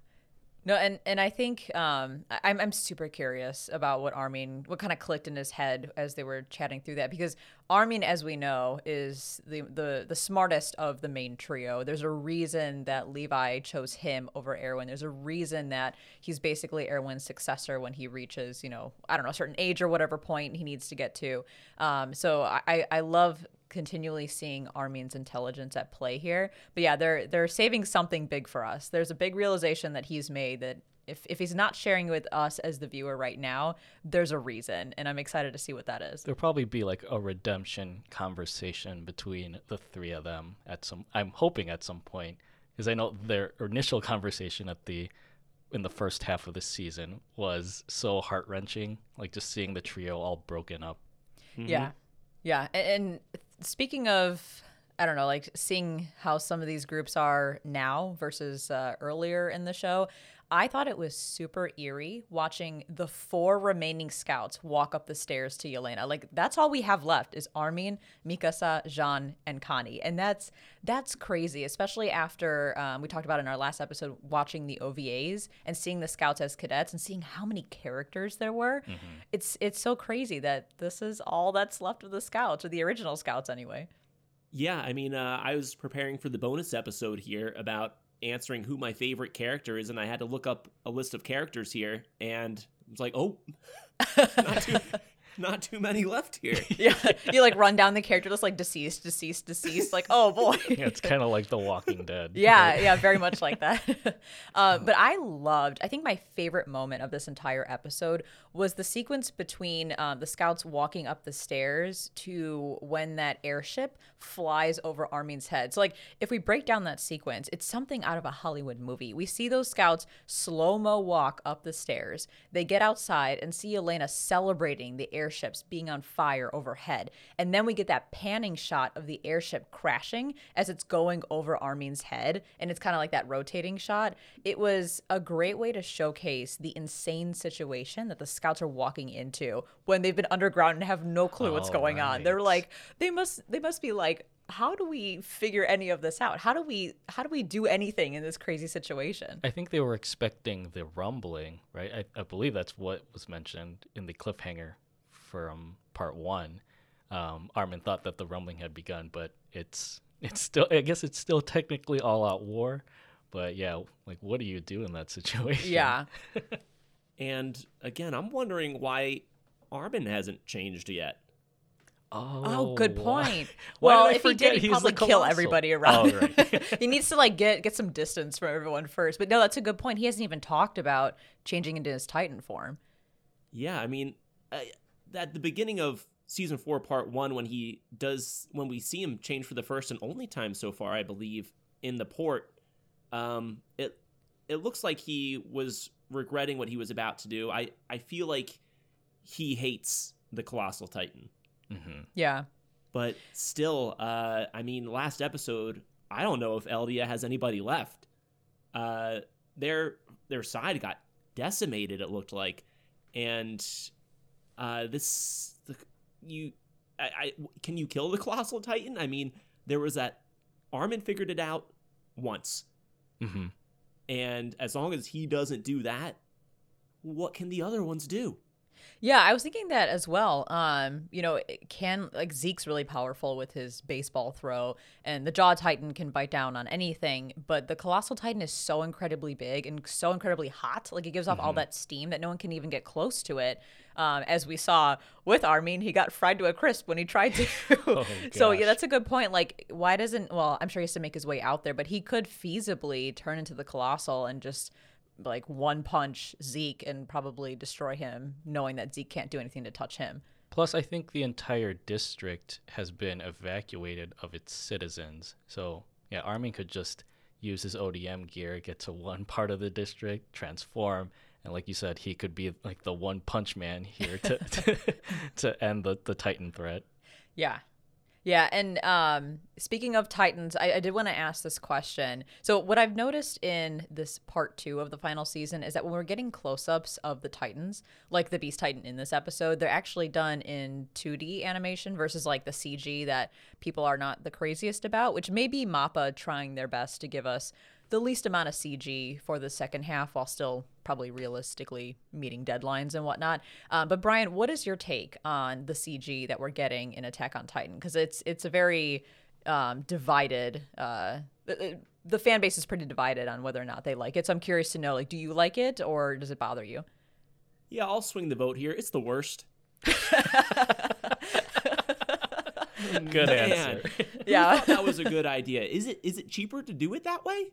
No, and and I think um, I'm I'm super curious about what Armin what kind of clicked in his head as they were chatting through that because Armin, as we know, is the the the smartest of the main trio. There's a reason that Levi chose him over Erwin. There's a reason that he's basically Erwin's successor when he reaches you know I don't know a certain age or whatever point he needs to get to. Um, so I- I love continually seeing Armin's intelligence at play here. But yeah, they're they're saving something big for us. There's a big realization that he's made that if if he's not sharing with us as the viewer right now, there's a reason, and I'm excited to see what that is. there'll probably be like a redemption conversation between the three of them at some I'm hoping at some point because I know their initial conversation at the in the first half of the season was so heart-wrenching like just seeing the trio all broken up Yeah, mm-hmm. yeah. And, and speaking of I don't know, like seeing how some of these groups are now versus uh, earlier in the show. I thought it was super eerie watching the four remaining scouts walk up the stairs to Yelena. Like that's all we have left is Armin, Mikasa, Jean, and Connie, and that's that's crazy. Especially after um, we talked about in our last episode, watching the OVAs and seeing the scouts as cadets and seeing how many characters there were. Mm-hmm. It's it's so crazy that this is all that's left of the scouts or the original scouts anyway. Yeah, I mean, uh, I was preparing for the bonus episode here about answering who my favorite character is, and I had to look up a list of characters here, and it was like, oh, *laughs* not too, not too many left here. *laughs* yeah, you like run down the character list like deceased, deceased, deceased. Like, oh boy. yeah, it's kind of like The Walking Dead. *laughs* yeah, right? yeah, very much like that. *laughs* uh, but I loved. I think my favorite moment of this entire episode was the sequence between um, the scouts walking up the stairs to when that airship flies over Armin's head. So, like, if we break down that sequence, it's something out of a Hollywood movie. We see those scouts slow mo walk up the stairs. They get outside and see Yelena celebrating the airships being on fire overhead. And then we get that panning shot of the airship crashing as it's going over Armin's head. And it's kind of like that rotating shot. It was a great way to showcase the insane situation that the scouts are walking into when they've been underground and have no clue what's oh, going right. on. They're like they must they must be like how do we figure any of this out? How do we how do we do anything in this crazy situation? I think they were expecting the rumbling, right? I, I believe that's what was mentioned in the cliffhanger from part one. Um, Armin thought that the rumbling had begun, but it's it's still I guess it's still technically all out war. But yeah, like what do you do in that *laughs* situation? Yeah. *laughs* And again, I'm wondering why Armin hasn't changed yet. Oh, oh good point. *laughs* well, if he did, he'd probably kill everybody around. Oh, right. he needs to like get get some distance from everyone first. But no, that's a good point. He hasn't even talked about changing into his Titan form. Yeah, I mean, uh, at the beginning of season four, part one, when he does, when we see him change for the first and only time so far, I believe, in the port, um, it it looks like he was regretting what he was about to do. I I feel like he hates the colossal titan. Mm-hmm. Yeah, but still, uh, I mean, last episode, I don't know if Eldia has anybody left. Uh, their their side got decimated. It looked like, and uh, this the, you, I, I can you kill the colossal titan? I mean, there was that Armin figured it out once. Mm-hmm. And as long as he doesn't do that, what can the other ones do? Yeah, I was thinking that as well. Um, you know, can like Zeke's really powerful with his baseball throw, and the Jaw Titan can bite down on anything, but the Colossal Titan is so incredibly big and so incredibly hot. Like it gives off mm-hmm. all that steam that no one can even get close to it. Um, as we saw with Armin, he got fried to a crisp when he tried to. *laughs* oh, *laughs* so yeah, that's a good point. Like, why doesn't? Well, I'm sure he has to make his way out there, but he could feasibly turn into the Colossal and just like one punch Zeke and probably destroy him, knowing that Zeke can't do anything to touch him. Plus, I think the entire district has been evacuated of its citizens. So, yeah, Armin could just use his ODM gear, get to one *laughs* part of the district, transform, and like you said, he could be like the one punch man here to *laughs* to, to end the, the Titan threat. Yeah, yeah, and um, speaking of Titans, I, I did want to ask this question. So, what I've noticed in this part two of the final season is that when we're getting close ups of the Titans, like the Beast Titan in this episode, they're actually done in 2D animation versus like the CG that people are not the craziest about, which may be MAPPA trying their best to give us the least amount of CG for the second half while still probably realistically meeting deadlines and whatnot. Um, but Brian, what is your take on the CG that we're getting in Attack on Titan? Because it's it's a very um, divided. Uh, the, the fan base is pretty divided on whether or not they like it. So I'm curious to know, like, do you like it or does it bother you? Yeah, I'll swing the vote here. It's the worst. *laughs* good answer. yeah, that was a good idea. Is it is it cheaper to do it that way?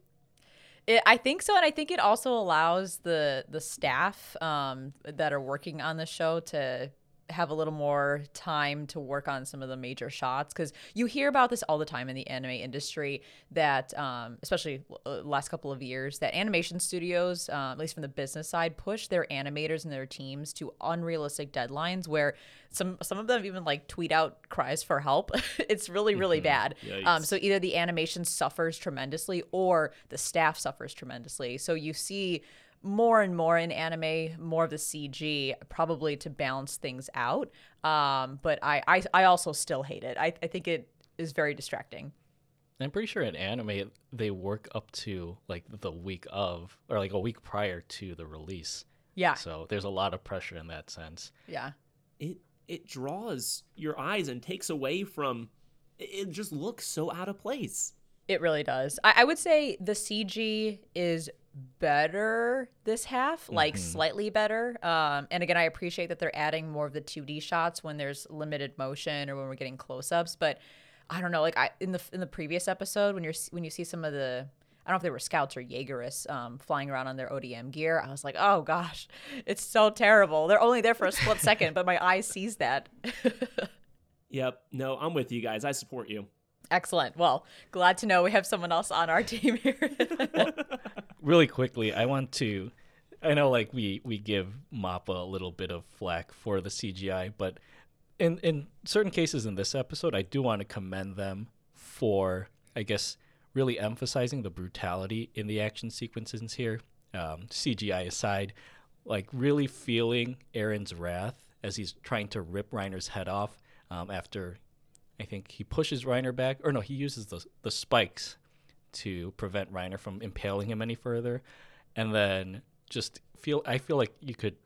It, I think so, and I think it also allows the the staff um, that are working on the show to have a little more time to work on some of the major shots because you hear about this all the time in the anime industry that um, especially uh, last couple of years that animation studios uh, at least from the business side push their animators and their teams to unrealistic deadlines where some some of them even like tweet out cries for help. *laughs* It's really really Mm-hmm. bad. Um, so either the animation suffers tremendously or the staff suffers tremendously. So you see more and more in anime, more of the CG, probably to balance things out. Um, but I, I, I also still hate it. I, I think it is very distracting. I'm pretty sure in anime they work up to like the week of or like a week prior to the release. Yeah, So there's a lot of pressure in that sense. yeah, It it draws your eyes and takes away from. It just looks so out of place. it really does. I, I would say the CG is better this half, like slightly better. Um, and again, I appreciate that they're adding more of the 2D shots when there's limited motion or when we're getting close-ups. But I don't know, like I in the in the previous episode when you're when you see some of the I don't know if they were scouts or Jaegerists um, flying around on their ODM gear. I was like, oh gosh, it's so terrible. They're only there for a split second, but my eye sees that. *laughs* Yep. No, I'm with you guys. I support you. Excellent. Well, glad to know we have someone else on our team here. *laughs* *laughs* Really quickly, I want to I know like we we give Mappa a little bit of flack for the CGI, but in in certain cases in this episode, I do want to commend them for I guess really emphasizing the brutality in the action sequences here. Um, CGI aside, like really feeling Eren's wrath as he's trying to rip Reiner's head off um, after I think he pushes Reiner back, or no, he uses the the spikes to prevent Reiner from impaling him any further, and then just feel. I feel like you could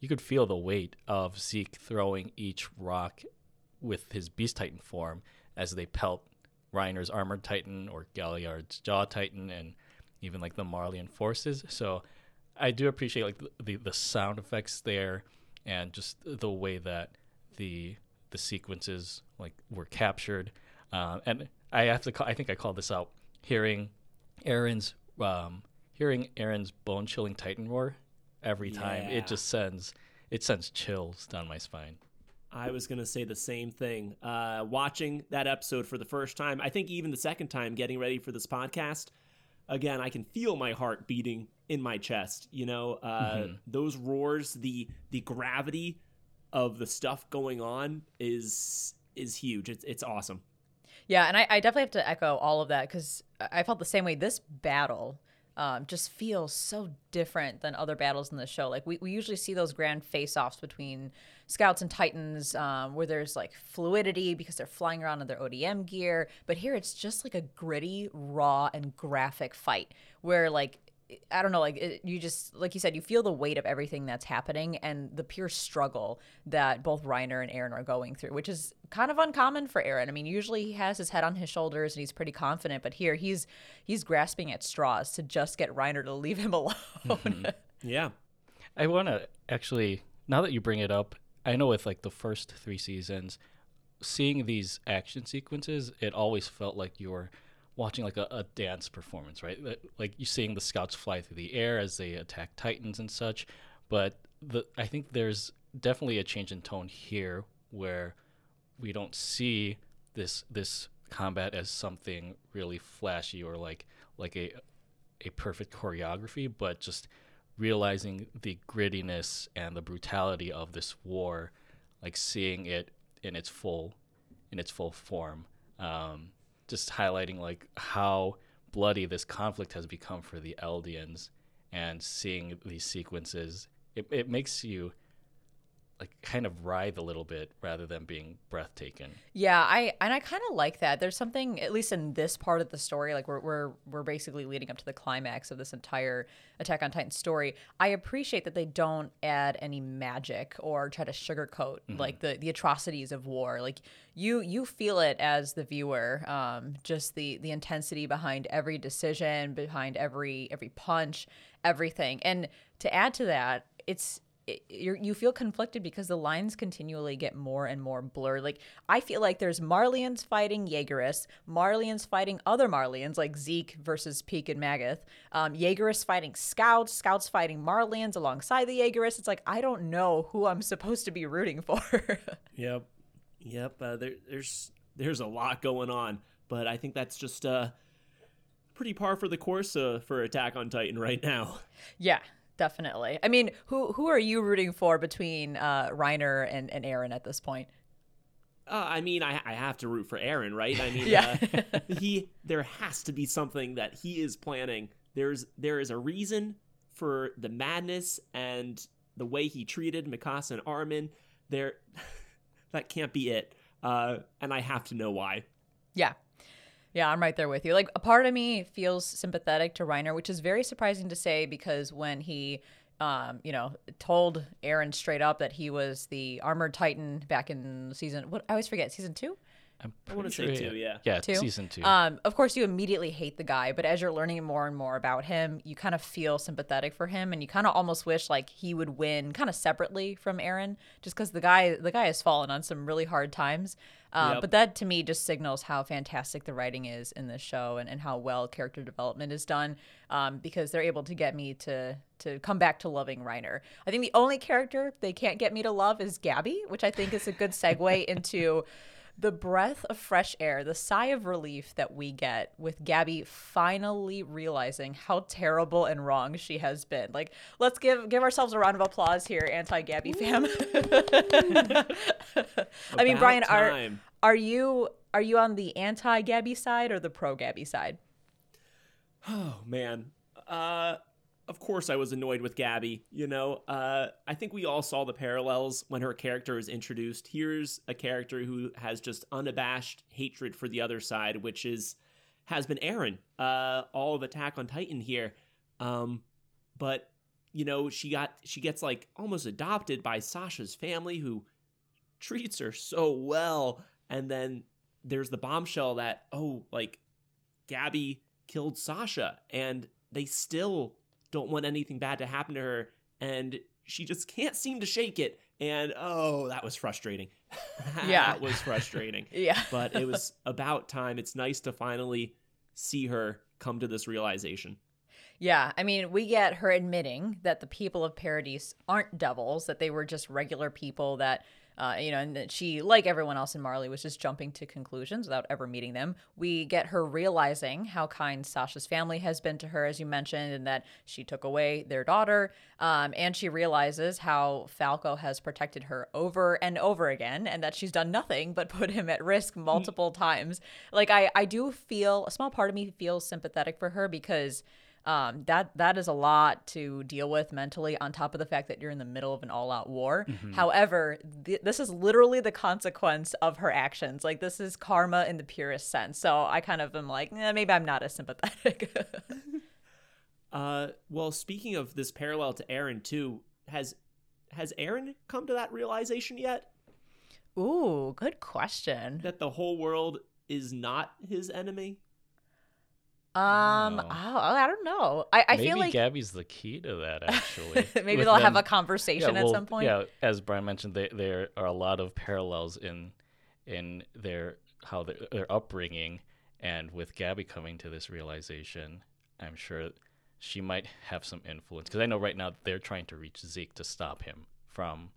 you could feel the weight of Zeke throwing each rock with his Beast Titan form as they pelt Reiner's Armored Titan or Galliard's Jaw Titan, and even like the Marleyan forces. So I do appreciate like the, the sound effects there, and just the way that the the sequences like were captured. Uh, and I have to call, I think I called this out. Hearing Eren's um, hearing Eren's bone chilling Titan roar every time Yeah. it just sends it sends chills down my spine. I was gonna say the same thing. Uh, watching that episode for the first time, I think even the second time, getting ready for this podcast, again, I can feel my heart beating in my chest. You know, uh, those roars, the the gravity of the stuff going on is is huge. It's it's awesome. Yeah, and I, I definitely have to echo all of that because I felt the same way. This battle um, just feels so different than other battles in the show. Like we, we usually see those grand face-offs between scouts and titans um, where there's like fluidity because they're flying around in their ODM gear. But here it's just like a gritty, raw, and graphic fight where like I don't know, like it, you just like you said, you feel the weight of everything that's happening and the pure struggle that both Reiner and Eren are going through, which is kind of uncommon for Eren. I mean, usually he has his head on his shoulders and he's pretty confident, but here he's he's grasping at straws to just get Reiner to leave him *laughs* alone. Mm-hmm. Yeah. I want to actually, now that you bring it up, I know with like the first three seasons, seeing these action sequences, it always felt like you were watching like a, a dance performance, right? Like you seeing the scouts fly through the air as they attack titans and such. But the I think there's definitely a change in tone here where we don't see this this combat as something really flashy or like like a a perfect choreography, but just realizing the grittiness and the brutality of this war, like seeing it in its full in its full form. Um, just highlighting like how bloody this conflict has become for the Eldians and seeing these sequences, it, it makes you like kind of writhe a little bit rather than being breathtaking. Yeah, I and I kind of like that. There's something, at least in this part of the story, like we're we're we're basically leading up to the climax of this entire Attack on Titan story. I appreciate that they don't add any magic or try to sugarcoat like the the atrocities of war. Like you you feel it as the viewer, um, just the the intensity behind every decision, behind every every punch, everything. And to add to that, it's it, you you feel conflicted because the lines continually get more and more blurred. Like I feel like there's Marleyans fighting Jaegerists, Marleyans fighting other Marleyans, like Zeke versus Pieck and Magath, um, Jaegerists fighting Scouts, Scouts fighting Marlians alongside the Jaegerists. It's like I don't know who I'm *laughs* supposed to be rooting for. *laughs* yep, yep. Uh, there, there's there's a lot going on, but I think that's just uh pretty par for the course uh, for Attack on Titan right now. Yeah, definitely. I mean, who who are you rooting for between uh, Reiner and, and Eren at this point? Uh, I mean, I, I have to root for Eren, right? I mean, *laughs* yeah. uh, he there has to be something that he is planning. There's there is a reason for the madness and the way he treated Mikasa and Armin. There, *laughs* that can't be it. Uh, and I have to know why. Yeah, yeah, I'm right there with you. Like a part of me feels sympathetic to Reiner, which is very surprising to say because when he um, you know, told Eren straight up that he was the armored titan back in season what I always forget, season 2? I'm I want to pretty say sure- two, yeah. Yeah, Two? season two. Um, of course, you immediately hate the guy, but as you're learning more and more about him, you kind of feel sympathetic for him, and you kind of almost wish like he would win, kind of separately from Eren, just because the guy the guy has fallen on some really hard times. Uh, Yep. But that to me just signals how fantastic the writing is in this show, and, and how well character development is done, um, because they're able to get me to to come back to loving Reiner. I think the only character they can't get me to love is Gabi, which I think is a good segue *laughs* into the breath of fresh air, the sigh of relief that we get with Gabi finally realizing how terrible and wrong she has been. Like, let's give give ourselves a round of applause here, anti Gabi fam. *laughs* I mean, About Brian, are are you are you on the anti Gabi side or the pro Gabi side? Oh man. Uh of course I was annoyed with Gabi, you know. Uh I think we all saw the parallels when her character is introduced. Here's a character who has just unabashed hatred for the other side, which is has been Eren. Uh all of Attack on Titan here. Um but you know, she got she gets like almost adopted by Sasha's family who treats her so well and then there's the bombshell that oh like Gabi killed Sasha and they still don't want anything bad to happen to her and she just can't seem to shake it. And oh that was frustrating. *laughs* Yeah. that was frustrating. *laughs* Yeah. but it was *laughs* about time. It's nice to finally see her come to this realization. Yeah, I mean, we get her admitting that the people of Paradis aren't devils, that they were just regular people that, uh, you know, and that she, like everyone else in Marley, was just jumping to conclusions without ever meeting them. We get her realizing how kind Sasha's family has been to her, as you mentioned, and that she took away their daughter. Um, and she realizes how Falco has protected her over and over again, and that she's done nothing but put him at risk multiple times. Like, I, I do feel, a small part of me feels sympathetic for her because um, that that is a lot to deal with mentally on top of the fact that you're in the middle of an all-out war. However th- this is literally the consequence of her actions. Like this is karma in the purest sense. So i kind of am like eh, maybe i'm not as sympathetic. *laughs* Uh well speaking of this parallel to Eren too has has Eren come to that realization yet? Ooh good question. That the whole world is not his enemy um No. oh, i don't know i, I Maybe feel like Gabi's the key to that, actually. *laughs* maybe With they'll have a conversation yeah, at some point Yeah, as Brian mentioned, they, there are a lot of parallels in in their how their, their upbringing, and with Gabi coming to this realization, I'm sure she might have some influence because I know right now they're trying to reach Zeke to stop him from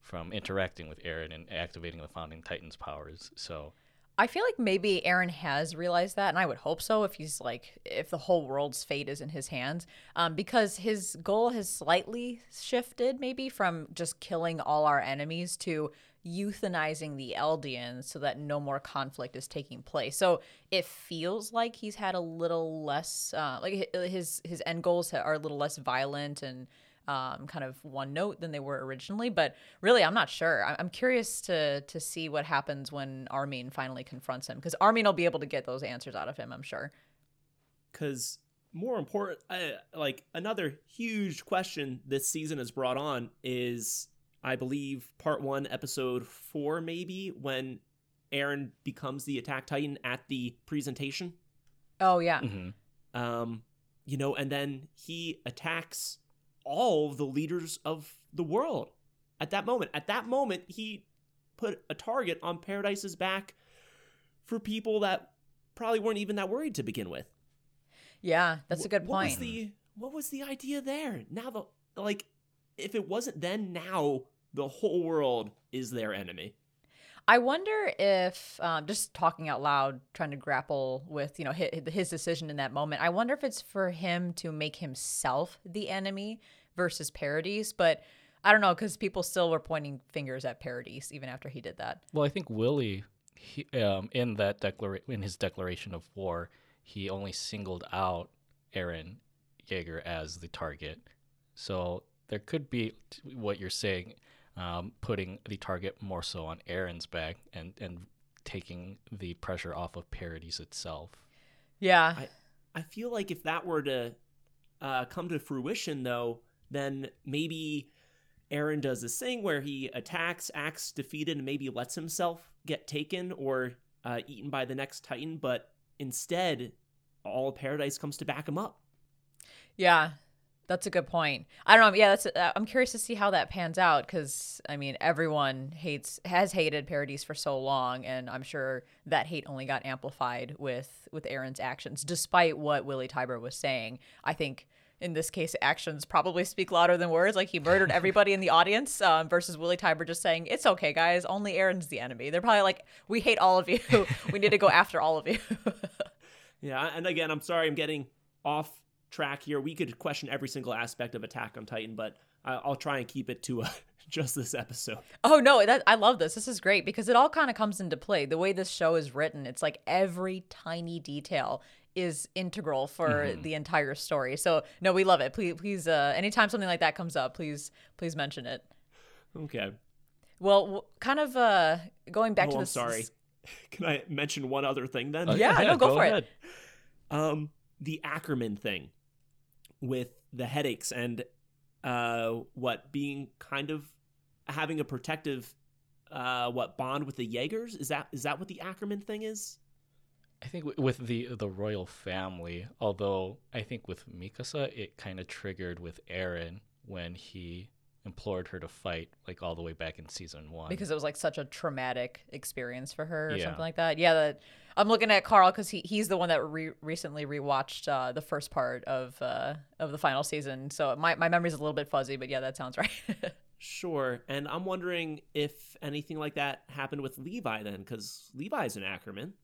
from interacting with Eren and activating the Founding Titans powers. So I feel like maybe Eren has realized that, and I would hope so if he's like, if the whole world's fate is in his hands, um, because his goal has slightly shifted, maybe from just killing all our enemies to euthanizing the Eldians so that no more conflict is taking place. So it feels like he's had a little less, uh, like his his end goals are a little less violent and um, kind of one note than they were originally. But really, I'm not sure. I- I'm curious to to see what happens when Armin finally confronts him, because Armin will be able to get those answers out of him. I'm sure. because more important uh, like another huge question this season has brought on is i believe part one episode four maybe when eren becomes the attack titan at the presentation Oh yeah, mhm. um you know and then he attacks all the leaders of the world at that moment. At that moment, he put a target on Paradis's back for people that probably weren't even that worried to begin with. Yeah, that's a good What was point. the what was the idea there? Now the like if it wasn't then now the whole world is their enemy. I wonder if, um, just talking out loud, trying to grapple with, you know, his, his decision in that moment. I wonder if it's for him to make himself the enemy versus Paradis. But I don't know because people still were pointing fingers at Paradis even after he did that. Well, I think Willy, he, um, in that declara- in his declaration of war, he only singled out Eren Yeager as the target. So there could be what you're saying, um, putting the target more so on Eren's back and and taking the pressure off of Paradis itself. Yeah. I I feel like if that were to uh, come to fruition, though, then maybe Eren does this thing where he attacks, acts defeated, and maybe lets himself get taken or uh, eaten by the next Titan. But instead, all of Paradis comes to back him up. Yeah, that's a good point. I don't know. Yeah, that's. Uh, I'm curious to see how that pans out because I mean, everyone hates has hated Paradis for so long, and I'm sure that hate only got amplified with with Eren's actions, despite what Willy Tybur was saying. I think. In this case, actions probably speak louder than words. Like he murdered *laughs* everybody in the audience, um, versus Willy Tybur just saying, "It's okay, guys. Only Eren's the enemy." They're probably like, "We hate all of you. *laughs* we need to go after all of you." *laughs* Yeah, and again, I'm sorry I'm getting off track here. We could question every single aspect of Attack on Titan, but I- I'll try and keep it to uh, *laughs* just this episode. Oh no, that I love this. This is great because it all kind of comes into play. The way this show is written, it's like every tiny detail is integral for the entire story. So no, we love it. Please, please, uh, anytime something like that comes up, please, please mention it. Okay. Well, w- kind of uh, going back oh, to I'm this. sorry. *laughs* Can I mention one other thing then? Oh, Yeah, no, go for it. um the ackerman thing with the headaches and uh what being kind of having a protective uh what bond with the jaegers is that is that what the ackerman thing is I think with the the royal family, although I think with Mikasa it kind of triggered with Eren when he implored her to fight, like all the way back in season one. because it was like such a traumatic experience for her or Yeah. something like that. Yeah, that I'm looking at Carl because he he's the one that re- recently rewatched uh, the first part of uh, of the final season. So my my memory's a little bit fuzzy, but yeah, that sounds *laughs* right. sure and i'm wondering if anything like that happened with levi then because levi's an ackerman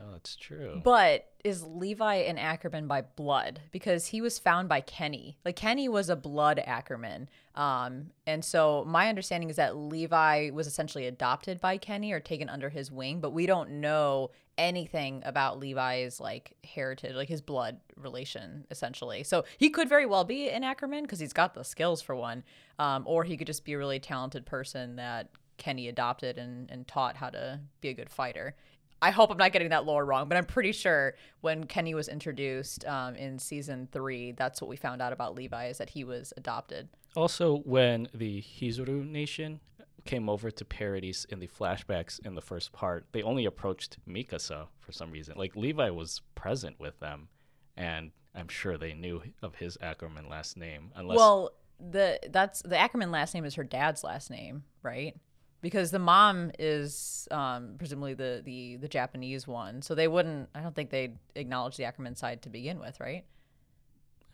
oh, that's true. but is Levi an Ackerman by blood? Because he was found by Kenny. Like Kenny was a blood Ackerman. Um, and so my understanding is that Levi was essentially adopted by Kenny or taken under his wing, but we don't know anything about Levi's like heritage, like his blood relation, essentially. So he could very well be an Ackerman because he's got the skills for one, um, or he could just be a really talented person that Kenny adopted and, and taught how to be a good fighter. I hope I'm not getting that lore wrong, but I'm pretty sure when Kenny was introduced um, in season three, that's what we found out about Levi is that he was adopted. Also, when the Hizuru Nation came over to Paradis in the flashbacks in the first part, they only approached Mikasa for some reason. Like Levi was present with them, and I'm sure they knew of his Ackerman last name. Unless Well, the that's the Ackerman last name is her dad's last name, right? Because the mom is um, presumably the, the the Japanese one, so they wouldn't. I don't think they'd acknowledge the Ackerman side to begin with, right?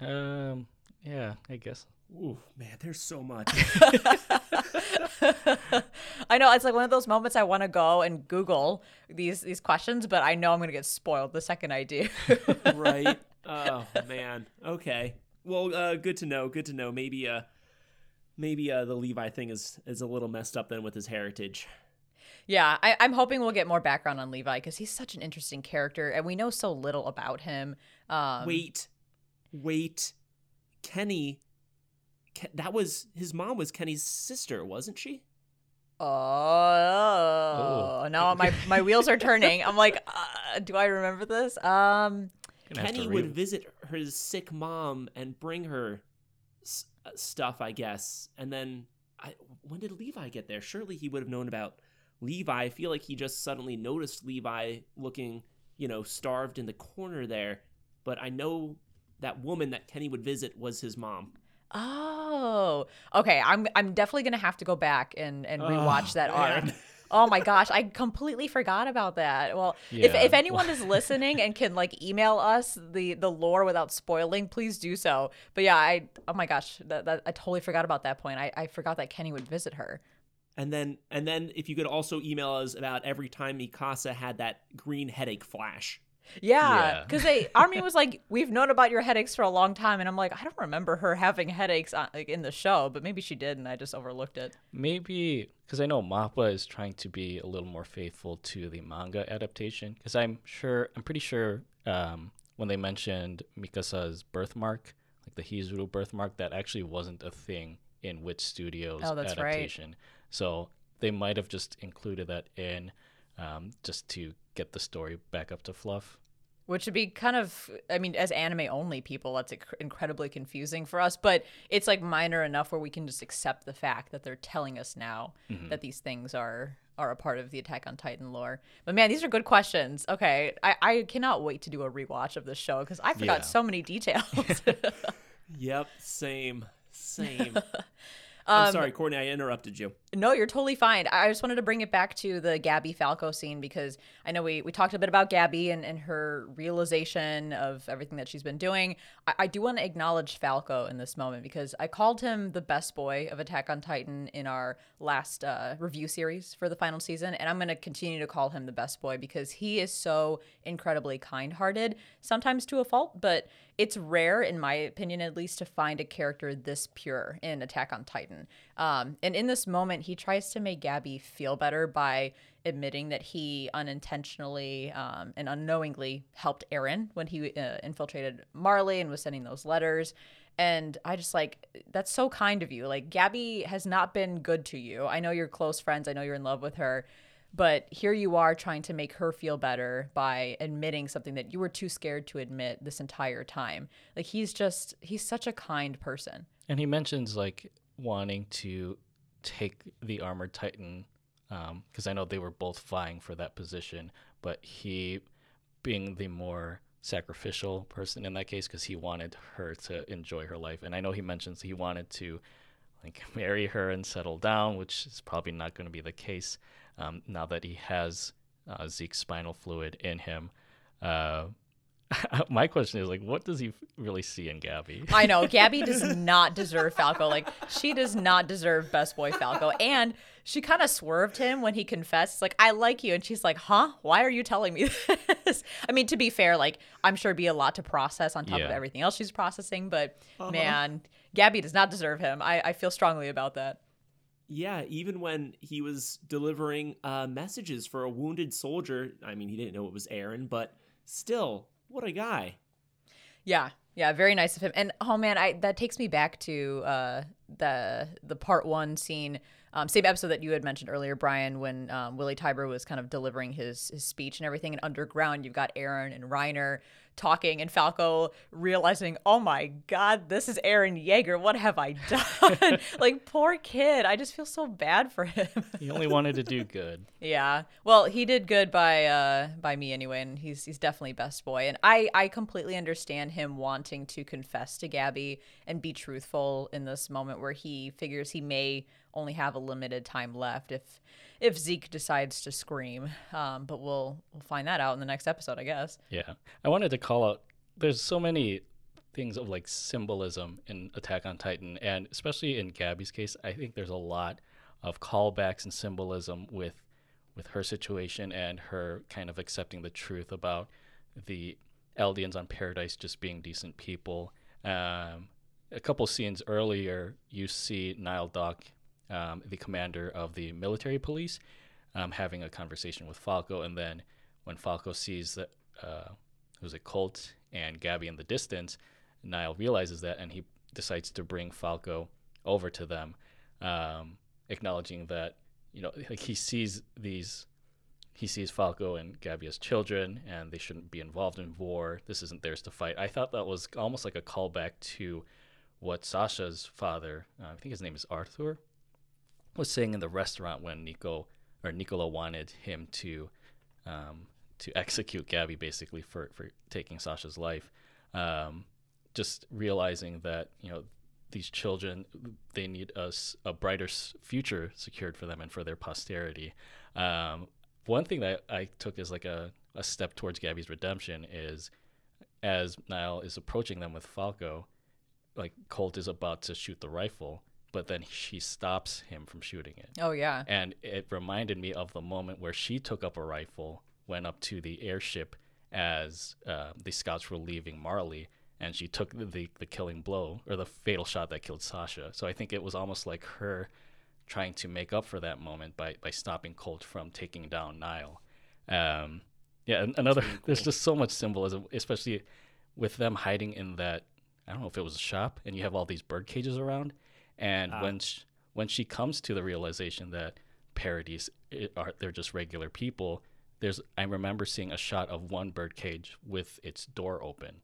um, yeah, I guess. Ooh, man there's so much *laughs* I know it's like one of those moments I want to go and Google these these questions, but I know I'm gonna get spoiled the second I do. right oh man okay well uh good to know good to know maybe uh maybe uh the levi thing is is a little messed up then with his heritage Yeah, I, I'm hoping we'll get more background on Levi because he's such an interesting character, and we know so little about him. Um, wait wait kenny Ke- that was his mom was kenny's sister wasn't she Oh, now my my wheels are turning. I'm like, *laughs* uh, do I remember this? Um, Gonna have to kenny re- would visit her sick mom and bring her s- stuff i guess. And then I, when did levi get there? Surely he would have known about levi. I feel like he just suddenly noticed levi looking you know starved in the corner there. But i know that woman that kenny would visit was his mom. Oh, okay. I'm I'm definitely gonna have to go back and and rewatch Oh, that arc. Oh my gosh, I completely forgot about that. Well, if, if anyone is listening and can like email us the the lore without spoiling, please do so. But yeah, I oh my gosh, that, that I totally forgot about that point. I, I forgot that Kenny would visit her. And then and then if you could also email us about every time Mikasa had that green headache flash. Yeah, Yeah. because they Army was like, "We've known about your headaches for a long time," and I'm like, I don't remember her having headaches on, like in the show, but maybe she did, and I just overlooked it. Maybe because I know Mappa is trying to be a little more faithful to the manga adaptation. Because I'm sure, I'm pretty sure um, when they mentioned Mikasa's birthmark, like the Hizuru birthmark, that actually wasn't a thing in Wit Studios Oh, that's right. adaptation. So they might have just included that in um, just to get the story back up to fluff. Which would be kind of, I mean, as anime only people, that's inc- incredibly confusing for us. But it's like minor enough where we can just accept the fact that they're telling us now mm-hmm. that these things are are a part of the Attack on Titan lore. But man, these are good questions. Okay, I, I cannot wait to do a rewatch of this show because I forgot Yeah. so many details. *laughs* *laughs* Yep, same. Same. *laughs* Um, I'm sorry, Courtney, I interrupted you. No, you're totally fine. I just wanted to bring it back to the Gabi Falco scene because I know we, we talked a bit about Gabi and, and her realization of everything that she's been doing. I, I do want to acknowledge Falco in this moment because I called him the best boy of Attack on Titan in our last uh, review series for the final season. And I'm going to continue to call him the best boy because he is so incredibly kind hearted, sometimes to a fault, but it's rare, in my opinion at least, to find a character this pure in Attack on Titan. Um, and in this moment, he tries to make Gabi feel better by admitting that he unintentionally um, and unknowingly helped Eren when he uh, infiltrated Marley and was sending those letters. And I just like, that's so kind of you. Like, Gabi has not been good to you. I know you're close friends, I know you're in love with her. But here you are trying to make her feel better by admitting something that you were too scared to admit this entire time. Like he's just he's such a kind person. And he mentions like wanting to take the armored titan um, because I know they were both vying for that position, but he being the more sacrificial person in that case because he wanted her to enjoy her life. And I know he mentions he wanted to like marry her and settle down, which is probably not going to be the case um, now that he has uh, Zeke's spinal fluid in him. Uh, *laughs* my question is like, what does he really see in Gabi? I know *laughs* Gabi does not deserve Falco. Like she does not deserve best boy Falco. And she kind of swerved him when he confessed, like, I like you. And she's like, huh? Why are you telling me *laughs* this? I mean, to be fair, like, I'm sure it'd be a lot to process on top of everything else she's processing. But man, Gabi does not deserve him. I, I feel strongly about that. Yeah, even when he was delivering uh, messages for a wounded soldier, I mean, he didn't know it was Eren, but still, what a guy. Yeah, yeah, very nice of him. And oh man, I that takes me back to uh, the the part one scene, um, same episode that you had mentioned earlier, Brian, when um, Willy Tybur was kind of delivering his his speech and everything. And underground, you've got Eren and Reiner talking, and Falco realizing, oh my god, this is Eren Yeager. What have I done? *laughs* like poor kid. I just feel so bad for him. *laughs* he only wanted to do good. Yeah. Well, he did good by uh by me anyway, and he's he's definitely best boy. And I I completely understand him wanting to confess to Gabi and be truthful in this moment where he figures he may only have a limited time left if if Zeke decides to scream. Um, but we'll we'll find that out in the next episode, I guess. Yeah. I wanted to call out there's so many things of like symbolism in Attack on Titan and especially in Gabi's case, I think there's a lot of callbacks and symbolism with with her situation and her kind of accepting the truth about the Eldians on Paradis just being decent people. Um, a couple scenes earlier, you see Nile Dok, um, the commander of the military police, um, having a conversation with Falco, and then when Falco sees that uh, who's a Colt and Gabi in the distance, Nile realizes that, and he decides to bring Falco over to them, um, acknowledging that you know like he sees these he sees Falco and Gabi as children, and they shouldn't be involved in war. This isn't theirs to fight. I thought that was almost like a callback to what Sasha's father, uh, I think his name is Arthur, was saying in the restaurant when Nico or Nicola wanted him to um, to *laughs* execute Gabi basically for for taking Sasha's life. Um, just realizing that you know these children they need a brighter future secured for them and for their posterity. Um, one thing that I took as like a, a step towards Gabi's redemption is as Nile is approaching them with Falco, like Colt is about to shoot the rifle, but then she stops him from shooting it. Oh yeah. And it reminded me of the moment where she took up a rifle, went up to the airship as uh, the scouts were leaving Marley, and she took the, the, the killing blow or the fatal shot that killed Sasha. So I think it was almost like her trying to make up for that moment by, by stopping Colt from taking down Nile. Um, yeah, an- another, there's just so much symbolism, especially with them hiding in that, I don't know if it was a shop, and you have all these bird cages around. And Ah. when sh- when she comes to the realization that Paradis are they're just regular people, there's I remember seeing a shot of one birdcage with its door open,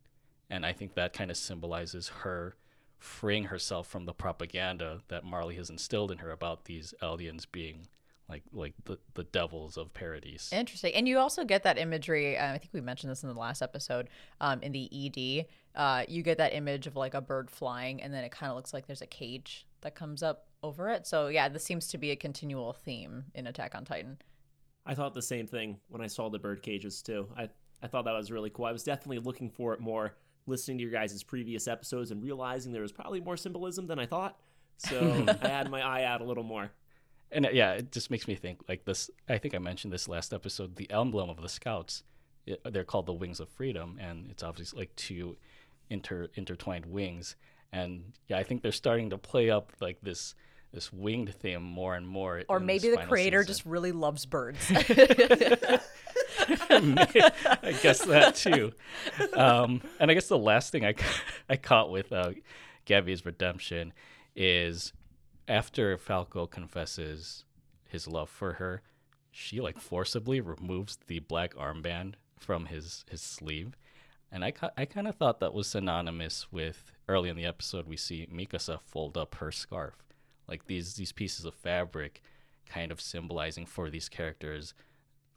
and I think that kind of symbolizes her freeing herself from the propaganda that Marley has instilled in her about these Eldians being like like the, the devils of Paradis. Interesting. And you also get that imagery. Uh, I think we mentioned this in the last episode. Um, in the ED, uh, you get that image of like a bird flying, and then it kind of looks like there's a cage that comes up over it. So yeah, this seems to be a continual theme in Attack on Titan. I thought the same thing when I saw the bird cages too. I I thought that was really cool. I was definitely looking for it more, listening to your guys' previous episodes and realizing there was probably more symbolism than I thought. So *laughs* I had my eye out a little more. And uh, yeah, it just makes me think like this. I think I mentioned this last episode. The emblem of the Scouts, it, they're called the Wings of Freedom, and it's obviously like two inter intertwined wings. And yeah, I think they're starting to play up like this this winged theme more and more. Or maybe the creator season. just really loves birds. *laughs* *laughs* I guess that too. Um, and I guess the last thing I, *laughs* I caught with uh, Gabi's redemption is after Falco confesses his love for her, she like forcibly removes the black armband from his his sleeve. And I, I kind of thought that was synonymous with early in the episode we see Mikasa fold up her scarf. Like these these pieces of fabric kind of symbolizing for these characters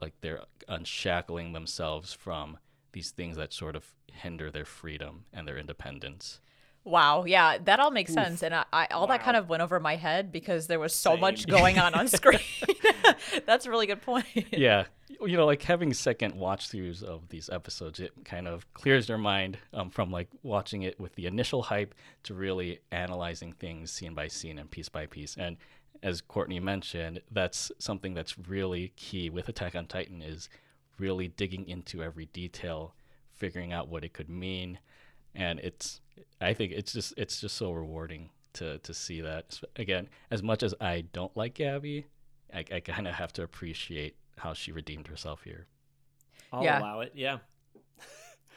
like they're unshackling themselves from these things that sort of hinder their freedom and their independence. Wow, yeah, that all makes sense, and I, I all that kind of went over my head because there was so much going on on screen. *laughs* *laughs* That's a really good point. yeah, you know, like having second watch throughs of these episodes, it kind of clears your mind um, from like watching it with the initial hype to really analyzing things scene by scene and piece by piece. And as Courtney mentioned, that's something that's really key with Attack on Titan is really digging into every detail, figuring out what it could mean, and it's I think it's just it's just so rewarding to to see that again. As much as I don't like Gabi, I, I kind of have to appreciate how she redeemed herself here. I'll Yeah. allow it. Yeah.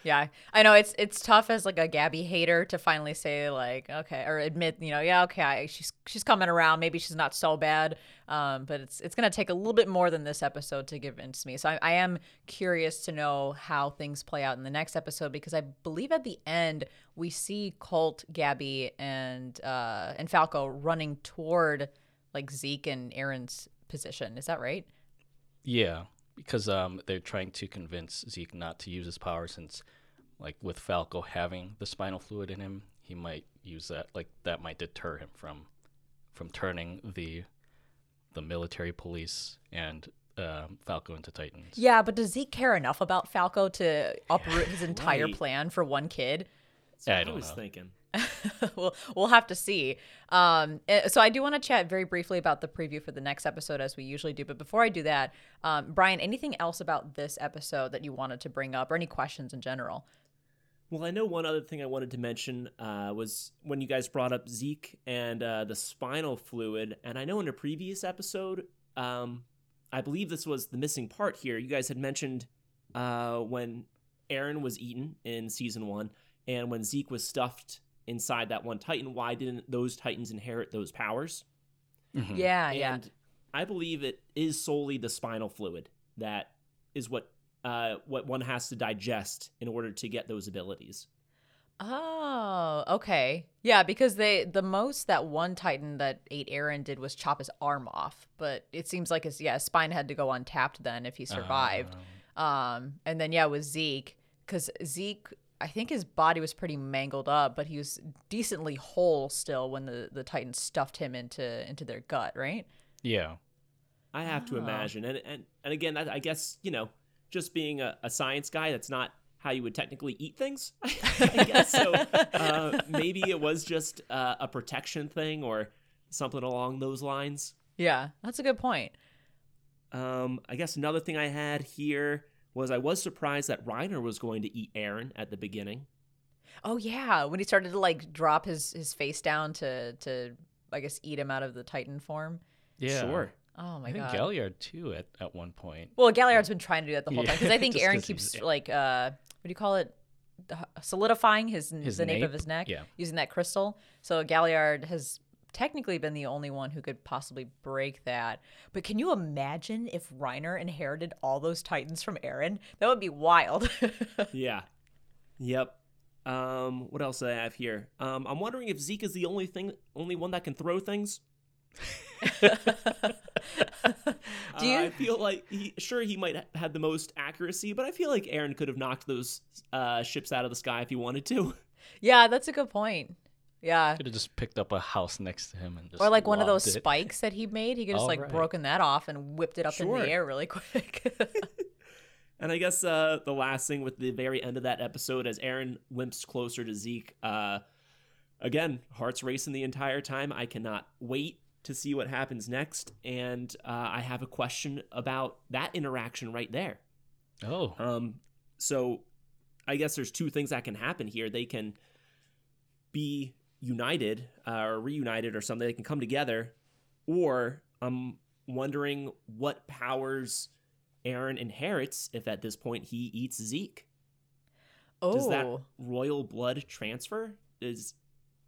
Yeah, I know it's it's tough as like a Gabi hater to finally say like okay or admit you know yeah okay I, she's she's coming around maybe she's not so bad um but it's it's gonna take a little bit more than this episode to give in to me. So I, I am curious to know how things play out in the next episode because I believe at the end we see Colt Gabi and uh and Falco running toward like Zeke and Eren's position. Is that right? Yeah, because um, they're trying to convince Zeke not to use his power since, like, with Falco having the spinal fluid in him, he might use that. Like, that might deter him from from turning the the military police and um, Falco into Titans. yeah but does Zeke care enough about Falco to uproot his *laughs* entire right. plan for one kid So I I, don't was know. thinking. *laughs* we'll we'll have to see. Um, eh, so I do want to chat very briefly about the preview for the next episode, as we usually do. But before I do that, um, Brian, anything else about this episode that you wanted to bring up, or any questions in general? Well, I know one other thing I wanted to mention uh, was when you guys brought up Zeke and uh, the spinal fluid. And I know in a previous episode, um, I believe this was the missing part here. You guys had mentioned uh, when Eren was eaten in season one and when Zeke was stuffed inside that one Titan, why didn't those Titans inherit those powers? Mhm. Yeah, yeah. and I believe it is solely the spinal fluid that is what uh, what one has to digest in order to get those abilities. Oh, okay. Yeah, because they the most that one Titan that ate Eren did was chop his arm off, but it seems like his yeah his spine had to go untapped then if he survived. Um, Um, and then yeah, with Zeke, because Zeke I think his body was pretty mangled up, but he was decently whole still when the the Titans stuffed him into into their gut, right? Yeah. I have to Oh. imagine, and and and again, that, I guess you know, just being a, a science guy, that's not how you would technically eat things. *laughs* I guess so. *laughs* Uh, maybe it was just uh, a protection thing or something along those lines. Yeah, that's a good point. Um, I guess another thing I had here was I was surprised that Reiner was going to eat Eren at the beginning. Oh yeah, when he started to like drop his his face down to to I guess eat him out of the Titan form. Yeah. Sure. Oh my I think god. Galliard too at, at one point. well, Galliard's been trying to do that the whole Yeah, time *laughs* because I think Eren Eren 'cause he's- keeps like uh what do you call it? Solidifying his, His the nape of his neck Yeah. using that crystal. So Galliard has technically been the only one who could possibly break that. But can you imagine if Reiner inherited all those titans from Eren? That would be wild. *laughs* Yeah. Yep. Um, what else do I have here? Um, I'm wondering if Zeke is the only thing, only one that can throw things. *laughs* Do you- Uh, I feel like he, sure he might ha- have the most accuracy, but I feel like Eren could have knocked those uh, ships out of the sky if he wanted to. *laughs* yeah, that's a good point. Yeah. Could have just picked up a house next to him and just Or like one of those it. spikes that he made. He could just like right. broken that off and whipped it up in the air really quick. *laughs* And I guess uh, the last thing with the very end of that episode, as Eren limps closer to Zeke, uh, again, hearts racing the entire time. I cannot wait to see what happens next. And uh, I have a question about that interaction right there. Oh. Um, so I guess there's two things that can happen here. They can be united uh, or reunited or something. They can come together, or I'm wondering what powers Eren inherits if at this point he eats Zeke. oh. Does that royal blood transfer? Is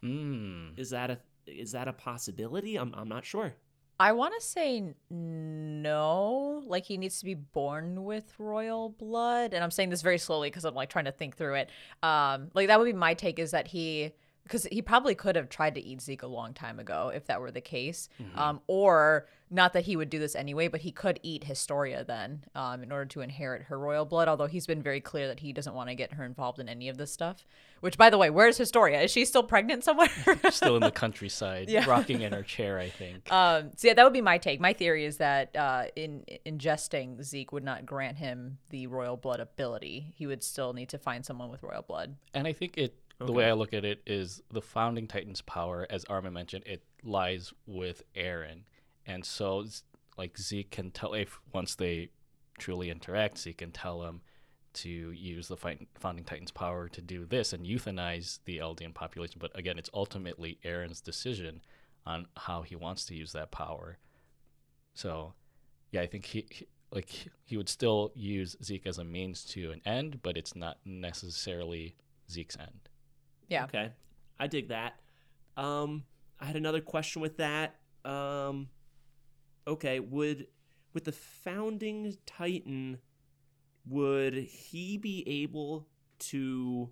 Mm. is that a is that a possibility? I'm I'm not sure. I want to say no. Like he needs to be born with royal blood, and I'm saying this very slowly because I'm like trying to think through it. Um, like that would be my take is that he, because he probably could have tried to eat Zeke a long time ago if that were the case. Um, or not that he would do this anyway, but he could eat Historia then, um, in order to inherit her royal blood. Although he's been very clear that he doesn't want to get her involved in any of this stuff. Which, by the way, where's Historia? Is she still pregnant somewhere? *laughs* Still in the *laughs* countryside, Yeah. rocking in her chair, I think. *laughs* Um, so yeah, that would be my take. My theory is that uh, in ingesting Zeke would not grant him the royal blood ability. He would still need to find someone with royal blood. And I think it the way I look at it is the founding Titans' power, as Armin mentioned, it lies with Eren, and so like Zeke can tell if once they truly interact, Zeke can tell him to use the founding Titans' power to do this and euthanize the Eldian population. But again, it's ultimately Eren's decision on how he wants to use that power. So, yeah, I think he, he like he- he would still use Zeke as a means to an end, but it's not necessarily Zeke's end. Yeah. Okay. I dig that. Um I had another question with that. Um okay, would with the founding titan would he be able to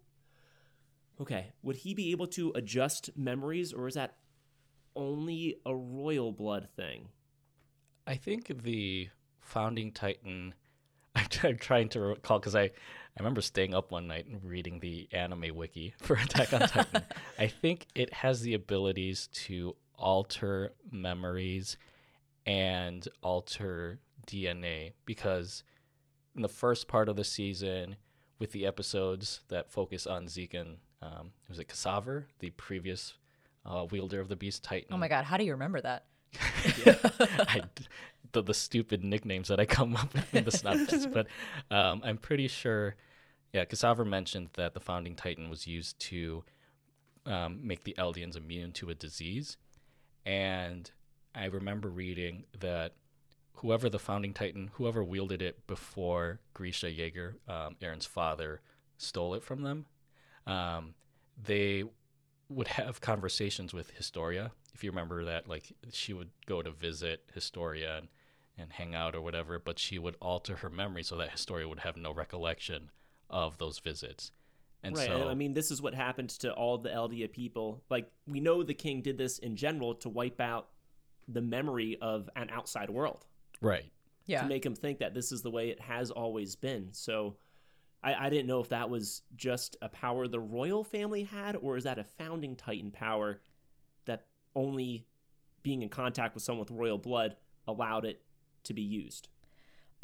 Okay, would he be able to adjust memories or is that only a royal blood thing? I think the founding Titan. *laughs* I'm trying to recall because I, I remember staying up one night and reading the anime wiki *laughs* for Attack on Titan. *laughs* I think it has the abilities to alter memories and alter DNA because in the first part of the season, with the episodes that focus on Zeke and um, was it Ksaver, the previous uh, wielder of the Beast Titan? Oh my god, how do you remember that? *laughs* I, the, the stupid nicknames that I come up with in the synopsis, but um, I'm pretty sure. Yeah, Ksaver mentioned that the founding titan was used to um, make the Eldians immune to a disease, and I remember reading that whoever the founding titan, whoever wielded it before Grisha Jaeger, um, Eren's father, stole it from them, um, they would have conversations with Historia. If you remember that, like she would go to visit Historia and, and hang out or whatever, but she would alter her memory so that Historia would have no recollection of those visits. And right. so, and I mean, this is what happened to all the Eldia people. Like, we know the king did this in general to wipe out the memory of an outside world. right. Yeah. to make him think that this is the way it has always been. So I, I didn't know if that was just a power the royal family had, or is that a founding Titan power that only being in contact with someone with royal blood allowed it to be used?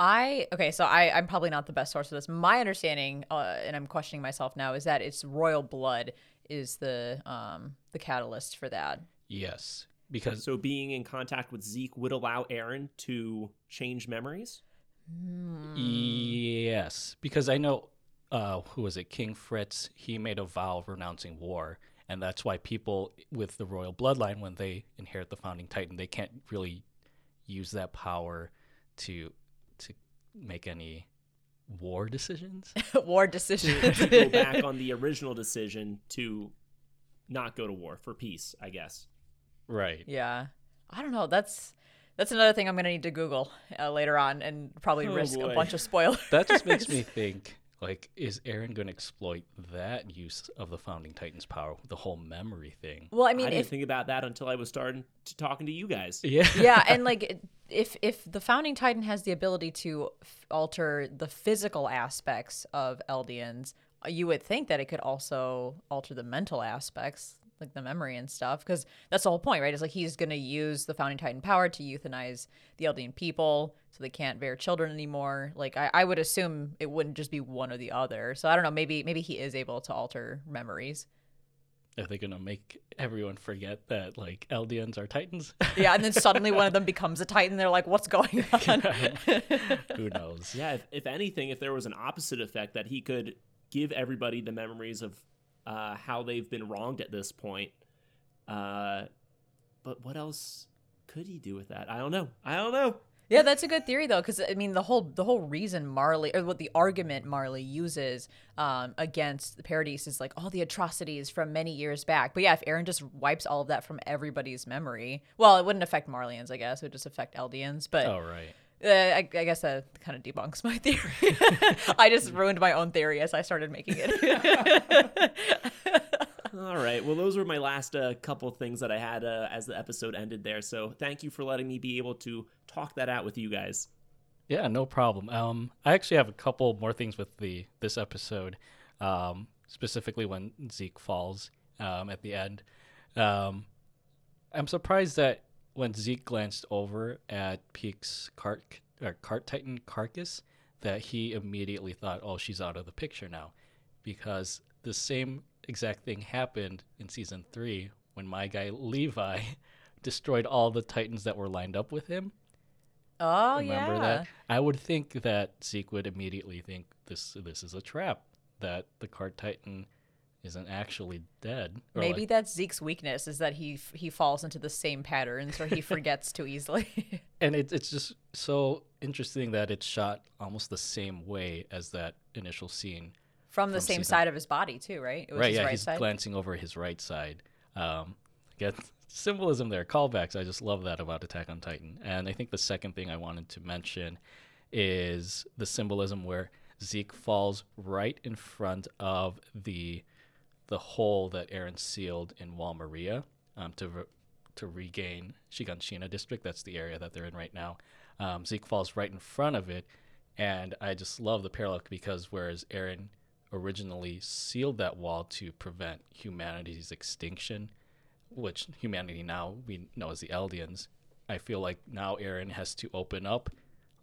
I okay, so I I'm probably not the best source of this. My understanding, uh, and I'm questioning myself now, is that it's royal blood is the um the catalyst for that. Yes, because So being in contact with Zeke would allow Eren to change memories. yes, because I know uh, who was it? King Fritz. He made a vow of renouncing war, and that's why people with the royal bloodline, when they inherit the founding titan, they can't really use that power to to make any war decisions. *laughs* War decisions. to go back on the *laughs* original decision to not go to war for peace, I guess. right. yeah, I don't know. That's that's another thing I'm gonna need to Google uh, later on, and probably Oh, risk boy. a bunch of spoilers. That just makes me *laughs* think. Like, is Eren going to exploit that use of the founding titan's power, the whole memory thing? well, I mean, I, mean, didn't if think about that until I was starting to talking to you guys. *laughs* Yeah. yeah, and *laughs* like if if the founding titan has the ability to f- alter the physical aspects of Eldians, uh, you would think that it could also alter the mental aspects, like the memory and stuff, because that's the whole point, right? It's like he's going to use the founding titan power to euthanize the Eldian people, so they can't bear children anymore. Like I, I would assume it wouldn't just be one or the other. So I don't know. Maybe maybe he is able to alter memories. Are they gonna make everyone forget that like Eldians are Titans? Yeah, and then suddenly one of *laughs* them becomes a titan. They're like, "What's going *laughs* on?" *laughs* Who knows? Yeah, if, if anything, if there was an opposite effect that he could give everybody the memories of uh, how they've been wronged at this point. Uh, but what else could he do with that? I don't know. I don't know. Yeah, that's a good theory though, because I mean the whole the whole reason Marley or what the argument Marley uses um, against the Paradis is like all the atrocities from many years back. But yeah, if Eren just wipes all of that from everybody's memory, well, it wouldn't affect Marleyans, I guess. It would just affect Eldians. But Oh right. Uh, I, I guess that kind of debunks my *laughs* theory. I just ruined my own theory as I started making it. *laughs* All right. Well, those were my last uh, couple things that I had uh, as the episode ended there. So thank you for letting me be able to talk that out with you guys. Yeah, no problem. Um, I actually have a couple more things with the this episode, um, specifically when Zeke falls um, at the end. Um, I'm surprised that when Zeke glanced over at Pieck's cart or cart titan carcass, that he immediately thought, "Oh, she's out of the picture now," because the same exact thing happened in season three when my guy Levi *laughs* destroyed all the titans that were lined up with him. oh Remember yeah. that? I would think that Zeke would immediately think this this is a trap, that the cart titan isn't actually dead. Maybe like- that's Zeke's weakness is that he he falls into the same patterns or he *laughs* forgets too easily. *laughs* and it, it's just so interesting that it's shot almost the same way as that initial scene. From the From same season- side of his body too, right? It was right? his Yeah, right he's side. glancing over his right side. Um, again, *laughs* symbolism there, callbacks. I just love that about Attack on Titan. And I think the second thing I wanted to mention is the symbolism where Zeke falls right in front of the the hole that Eren sealed in Wall Maria um, to re- to regain Shiganshina district. That's the area that they're in right now. Um, Zeke falls right in front of it, and I just love the parallel because whereas Eren originally sealed that wall to prevent humanity's extinction, which humanity now we know as the Eldians, I feel like now Eren has to open up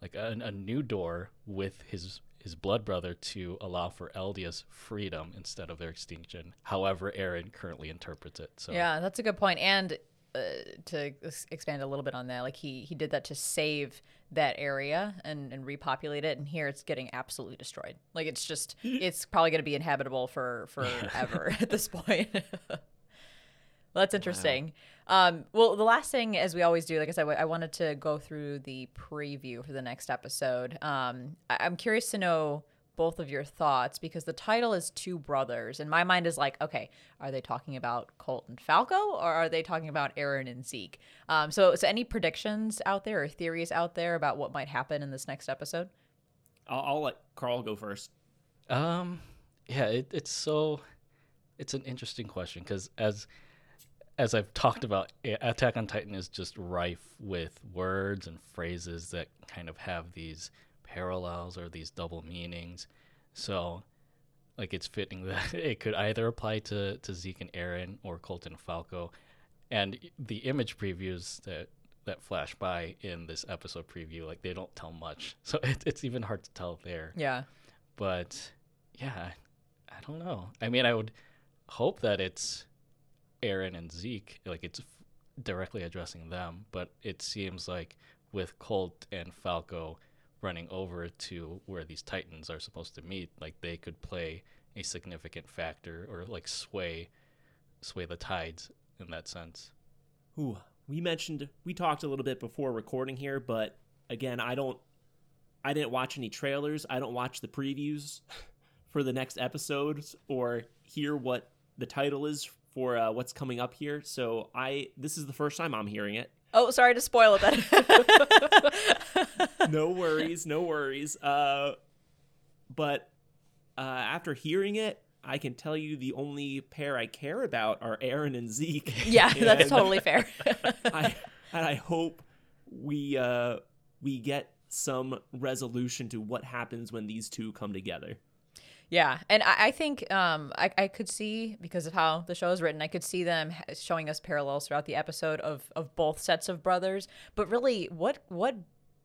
like a, a new door with his his blood brother to allow for Eldia's freedom instead of their extinction. However, Eren currently interprets it. So Yeah, that's a good point. And uh, to expand a little bit on that, like he he did that to save that area and and repopulate it, and here it's getting absolutely destroyed. Like it's just *laughs* it's probably going to be inhabitable for forever *laughs* at this point. *laughs* Well, that's interesting. Um, well, the last thing, as we always do, like I said, I wanted to go through the preview for the next episode. Um, I- I'm curious to know both of your thoughts because the title is Two Brothers, and my mind is like, okay, are they talking about Colt and Falco, or are they talking about Eren and Zeke? Um, so, so any predictions out there or theories out there about what might happen in this next episode? I'll, I'll let Carl go first. Um, yeah, it, it's so it's an interesting question because as as I've talked about, Attack on Titan is just rife with words and phrases that kind of have these parallels or these double meanings. So like it's fitting *laughs* that it could either apply to to Zeke and Eren or Colton Falco, and the image previews that that flash by in this episode preview like they don't tell much, *laughs* so it, it's even hard to tell there. Yeah. But yeah, I don't know. I mean, I would hope that it's Eren and Zeke, like it's directly addressing them, but it seems like with Colt and Falco running over to where these titans are supposed to meet, like they could play a significant factor or like sway sway the tides in that sense. Ooh, we mentioned we talked a little bit before recording here, but again, I don't I didn't watch any trailers. I don't watch the previews *laughs* for the next episodes or hear what the title is for uh, what's coming up here. So I this is the first time I'm hearing it. Oh, sorry to spoil it then. *laughs* no worries, no worries. Uh, but uh, after hearing it, I can tell you the only pair I care about are Eren and Zeke. *laughs* yeah, that's totally fair. *laughs* I, and I hope we uh, we get some resolution to what happens when these two come together. Yeah, and I, I think um, I, I could see because of how the show is written, I could see them showing us parallels throughout the episode of, of both sets of brothers. But really, what what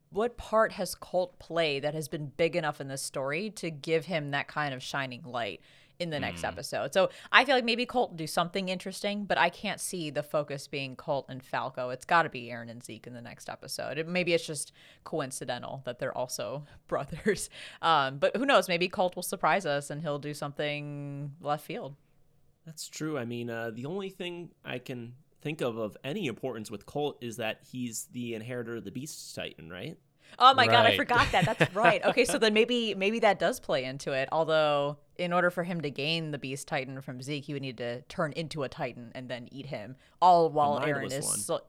what part has Colt played that has been big enough in this story to give him that kind of shining light in the next episode? So I feel like maybe Colt will do something interesting, but I can't see the focus being Colt and Falco. It's got to be Eren and Zeke in the next episode. It, maybe it's just coincidental that they're also *laughs* brothers. Um, but who knows? Maybe Colt will surprise us and he'll do something left field. That's true. I mean, uh, the only thing I can think of of any importance with Colt is that he's the inheritor of the Beast Titan, right? Oh my god, I forgot that. That's *laughs* right. Okay, so then maybe maybe that does play into it. Although in order for him to gain the Beast Titan from Zeke, he would need to turn into a Titan and then eat him. All while Eren is one. slo-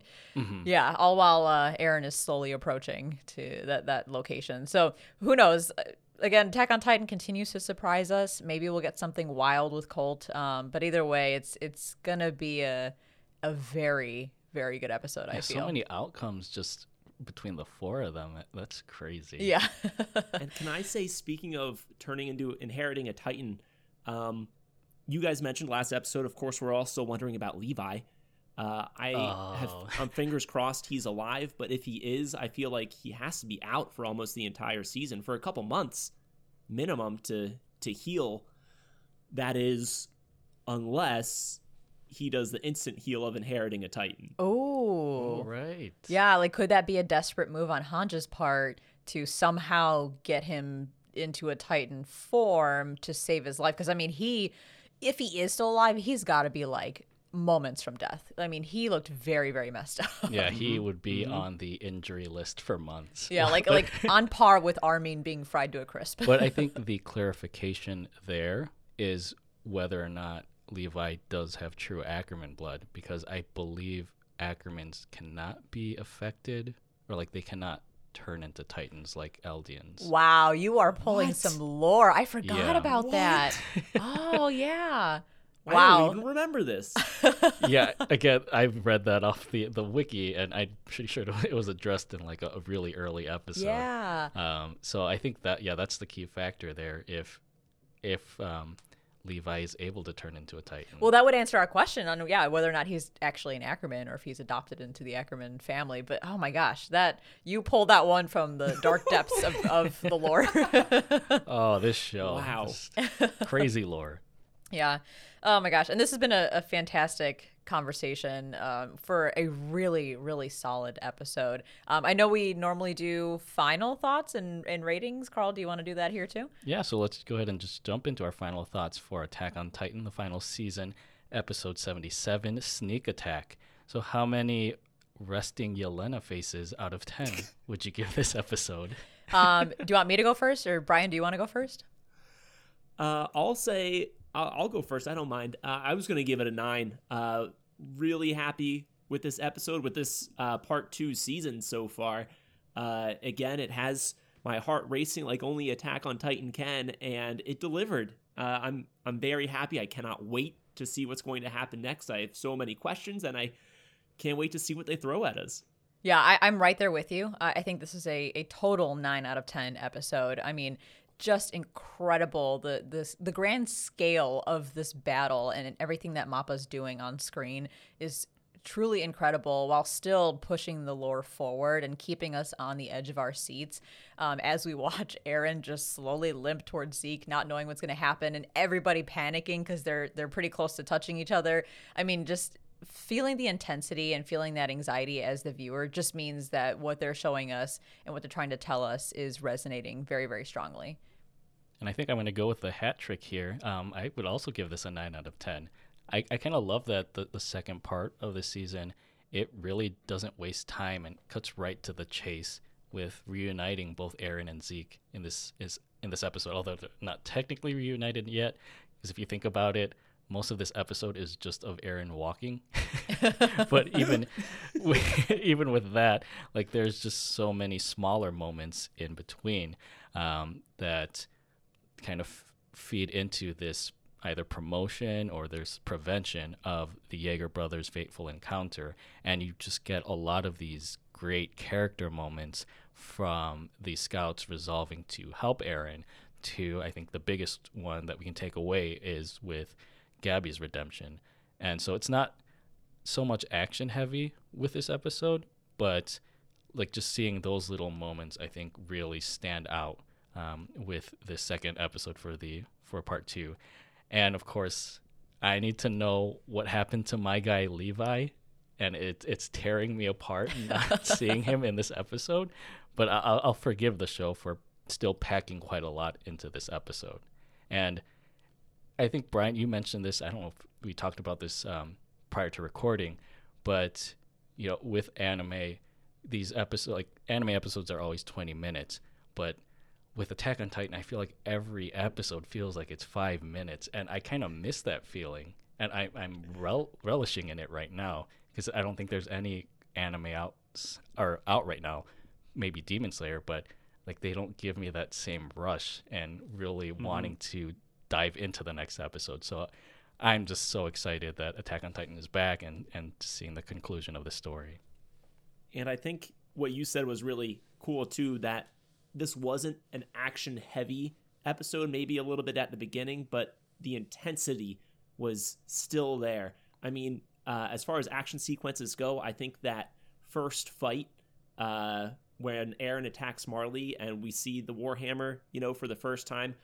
yeah, all while uh, Eren is slowly approaching to that that location. So who knows? Uh, Again, Attack on Titan continues to surprise us. Maybe we'll get something wild with Colt. Um, but either way, it's it's gonna be a a very very good episode. I Yeah, feel. so many outcomes just between the four of them. That's crazy. yeah. *laughs* and can I say, speaking of turning into inheriting a Titan, um, you guys mentioned last episode. Of course, we're also wondering about Levi. Uh, I have Oh. I'm fingers crossed he's alive, but if he is, I feel like he has to be out for almost the entire season for a couple months minimum to to heal. That is, unless he does the instant heal of inheriting a Titan. Oh. All right. Yeah, like could that be a desperate move on Hange's part to somehow get him into a Titan form to save his life? Because I mean, he, if he is still alive, he's got to be like moments from death. I mean, he looked very, very messed up. Yeah, he mm-hmm. would be mm-hmm. on the injury list for months. yeah, like *laughs* like on par with Armin being fried to a crisp. but I *laughs* think the clarification there is whether or not Levi does have true Ackerman blood, because I believe Ackermans cannot be affected, or like they cannot turn into Titans like Eldians. wow, you are pulling What? some lore. I forgot Yeah. about that. *laughs* oh yeah. *laughs* Wow. I Wow. don't even remember this. *laughs* yeah, again, I've read that off the the wiki, and I'm pretty sure it was addressed in like a, a really early episode. Yeah. Um, so I think that yeah, that's the key factor there. If if um, Levi is able to turn into a Titan. Well, that would answer our question on yeah whether or not he's actually an Ackerman or if he's adopted into the Ackerman family. But oh my gosh, that you pulled that one from the dark depths of, of the lore. *laughs* oh, this show, Wow. crazy lore. Yeah. Oh my gosh, and this has been a, a fantastic conversation um, for a really really solid episode. Um, I know we normally do final thoughts and, and ratings. Carl, do you want to do that here too? Yeah, so let's go ahead and just jump into our final thoughts for Attack on Titan, the final season, episode 77, Sneak Attack. So, how many resting Yelena faces out of 10 *laughs* would you give this episode? Um, do you want me to go first, or Brian? Do you want to go first? Uh, I'll say I'll, I'll go first. I don't mind. Uh, I was gonna give it a nine. Uh, really happy with this episode, with this uh, part two season so far. Uh, again, it has my heart racing like only Attack on Titan can, and it delivered. Uh, I'm I'm very happy. I cannot wait to see what's going to happen next. I have so many questions, and I can't wait to see what they throw at us. Yeah, I, I'm right there with you. I I think this is a, a total nine out of 10 episode. I mean, just incredible the this the grand scale of this battle and everything that Mappa's doing on screen is truly incredible while still pushing the lore forward and keeping us on the edge of our seats um, as we *laughs* watch Eren just slowly limp towards Zeke, not knowing what's going to happen, and everybody panicking because they're they're pretty close to touching each other. I mean, just feeling the intensity and feeling that anxiety as the viewer just means that what they're showing us and what they're trying to tell us is resonating very, very strongly. And I think I'm going to go with the hat trick here. Um, I would also give this a 9 out of 10. I, I kind of love that the, the second part of the season, it really doesn't waste time and cuts right to the chase with reuniting both Eren and Zeke in this is in this episode, although they're not technically reunited yet. Because if you think about it, most of this episode is just of Eren walking. *laughs* *laughs* but even *laughs* even with that, like there's just so many smaller moments in between um, that kind of feed into this either promotion or there's prevention of the Jaeger brothers' fateful encounter, and you just get a lot of these great character moments from the scouts resolving to help Eren. To I think the biggest one that we can take away is with Gabi's redemption. And so it's not so much action heavy with this episode, but like just seeing those little moments, I think really stand out um, with this second episode for the for part two. And of course, I need to know what happened to my guy Levi, and it, it's tearing me apart *laughs* not seeing him in this episode. But I'll, I'll forgive the show for still packing quite a lot into this episode. And I think Brian, you mentioned this. I don't know if we talked about this um, prior to recording, but you know, with anime, these episodes, like anime episodes, are always twenty minutes. But with Attack on Titan, I feel like every episode feels like it's five minutes, and I kind of miss that feeling. And I, I'm rel- relishing in it right now because I don't think there's any anime out or out right now. Maybe Demon Slayer, but like they don't give me that same rush and really mm-hmm. wanting to dive into the next episode. So I'm just so excited that Attack on Titan is back and and seeing the conclusion of the story. And I think what you said was really cool too that this wasn't an action heavy episode maybe a little bit at the beginning, but the intensity was still there. I mean, uh, as far as action sequences go, I think that first fight uh, when Eren attacks Marley and we see the Warhammer, you know, for the first time,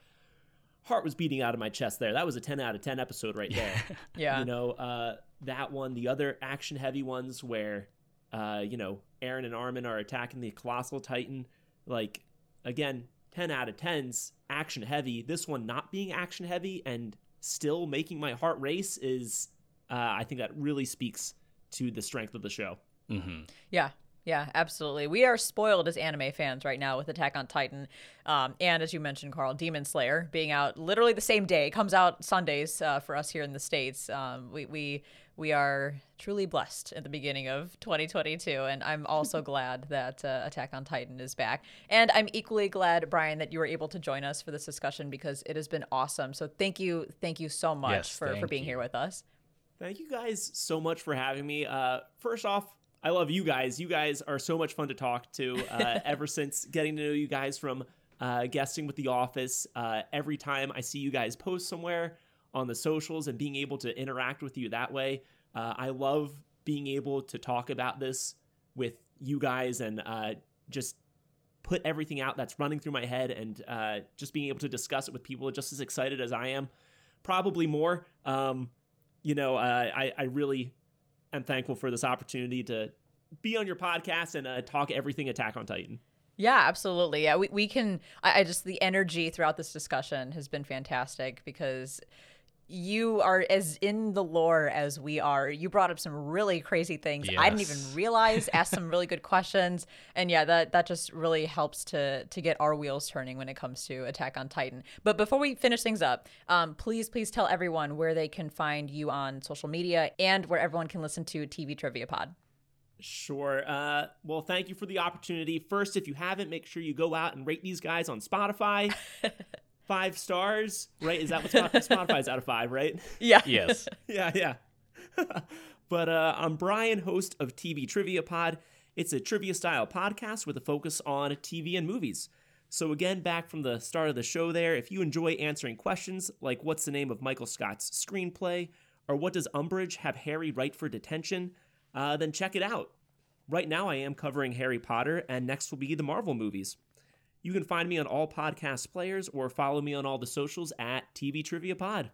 heart was beating out of my chest there. That was a 10 out of 10 episode right there. *laughs* yeah. You know, uh, that one, the other action heavy ones where, uh, you know, Eren and Armin are attacking the Colossal Titan. Like, again, 10 out of 10s, action heavy. This one not being action heavy and still making my heart race is, uh, I think that really speaks to the strength of the show. Mm-hmm. Yeah, yeah, absolutely. We are spoiled as anime fans right now with Attack on Titan. Um, and as you mentioned, Carl, Demon Slayer being out literally the same day. It comes out Sundays uh, for us here in the States. Um, we, we, we are truly blessed at the beginning of 2022. And I'm also *laughs* glad that uh, Attack on Titan is back. And I'm equally glad, Brian, that you were able to join us for this discussion because it has been awesome. So thank you. Thank you so much yes, for, for being you. here with us. Thank you guys so much for having me. Uh, first off, I love you guys. You guys are so much fun to talk to. Uh, *laughs* ever since getting to know you guys from uh, guesting with The Office, uh, every time I see you guys post somewhere on the socials and being able to interact with you that way, uh, I love being able to talk about this with you guys and uh, just put everything out that's running through my head and uh, just being able to discuss it with people just as excited as I am, probably more. Um, you know, I, I really am thankful for this opportunity to be on your podcast and uh, talk everything Attack on Titan. Yeah, absolutely. Yeah, we, we can. I, I just, the energy throughout this discussion has been fantastic because you are as in the lore as we are. You brought up some really crazy things yes. I didn't even realize. asked some really good *laughs* questions, and yeah, that that just really helps to to get our wheels turning when it comes to Attack on Titan. But before we finish things up, um, please please tell everyone where they can find you on social media and where everyone can listen to TV Trivia Pod. Sure. Uh, well, thank you for the opportunity. First, if you haven't, make sure you go out and rate these guys on Spotify. *laughs* five stars, right? Is that what *laughs* Spotify's out of five, right? Yeah. *laughs* Yes. *laughs* yeah, yeah. but uh, I'm Brian, host of TV Trivia Pod. It's a trivia style podcast with a focus on TV and movies. So, again, back from the start of the show there, if you enjoy answering questions like what's the name of Michael Scott's screenplay, or what does Umbridge have Harry write for detention, uh, then check it out. Right now, I am covering Harry Potter, and next will be the Marvel movies. You can find me on all podcast players or follow me on all the socials at TV Trivia Pod.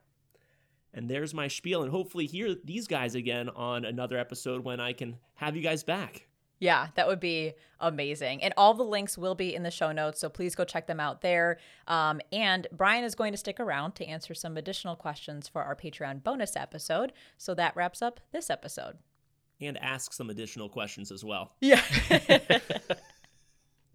And there's my spiel, and hopefully hear these guys again on another episode when I can have you guys back. Yeah, that would be amazing. And all the links will be in the show notes, so please go check them out there. Um, and Brian is going to stick around to answer some additional questions for our Patreon bonus episode. So that wraps up this episode. And ask some additional questions as well. Yeah. *laughs* *laughs*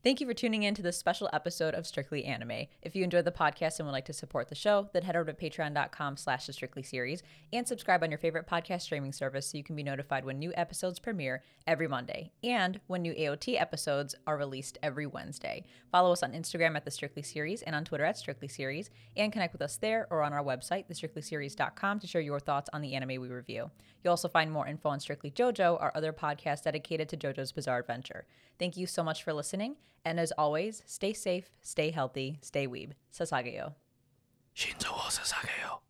Thank you for tuning in to this special episode of Strictly Anime. If you enjoyed the podcast and would like to support the show, then head over to patreon.com slash the Strictly series and subscribe on your favorite podcast streaming service so you can be notified when new episodes premiere every Monday and when new AOT episodes are released every Wednesday. Follow us on Instagram at the Strictly series and on Twitter at Strictly series and connect with us there or on our website, thestrictlyseries.com to share your thoughts on the anime we review. You'll also find more info on Strictly JoJo, our other podcast dedicated to JoJo's Bizarre Adventure. Thank you so much for listening. And as always, stay safe, stay healthy, stay weeb. Sasageyo. Shinzo sasageyo.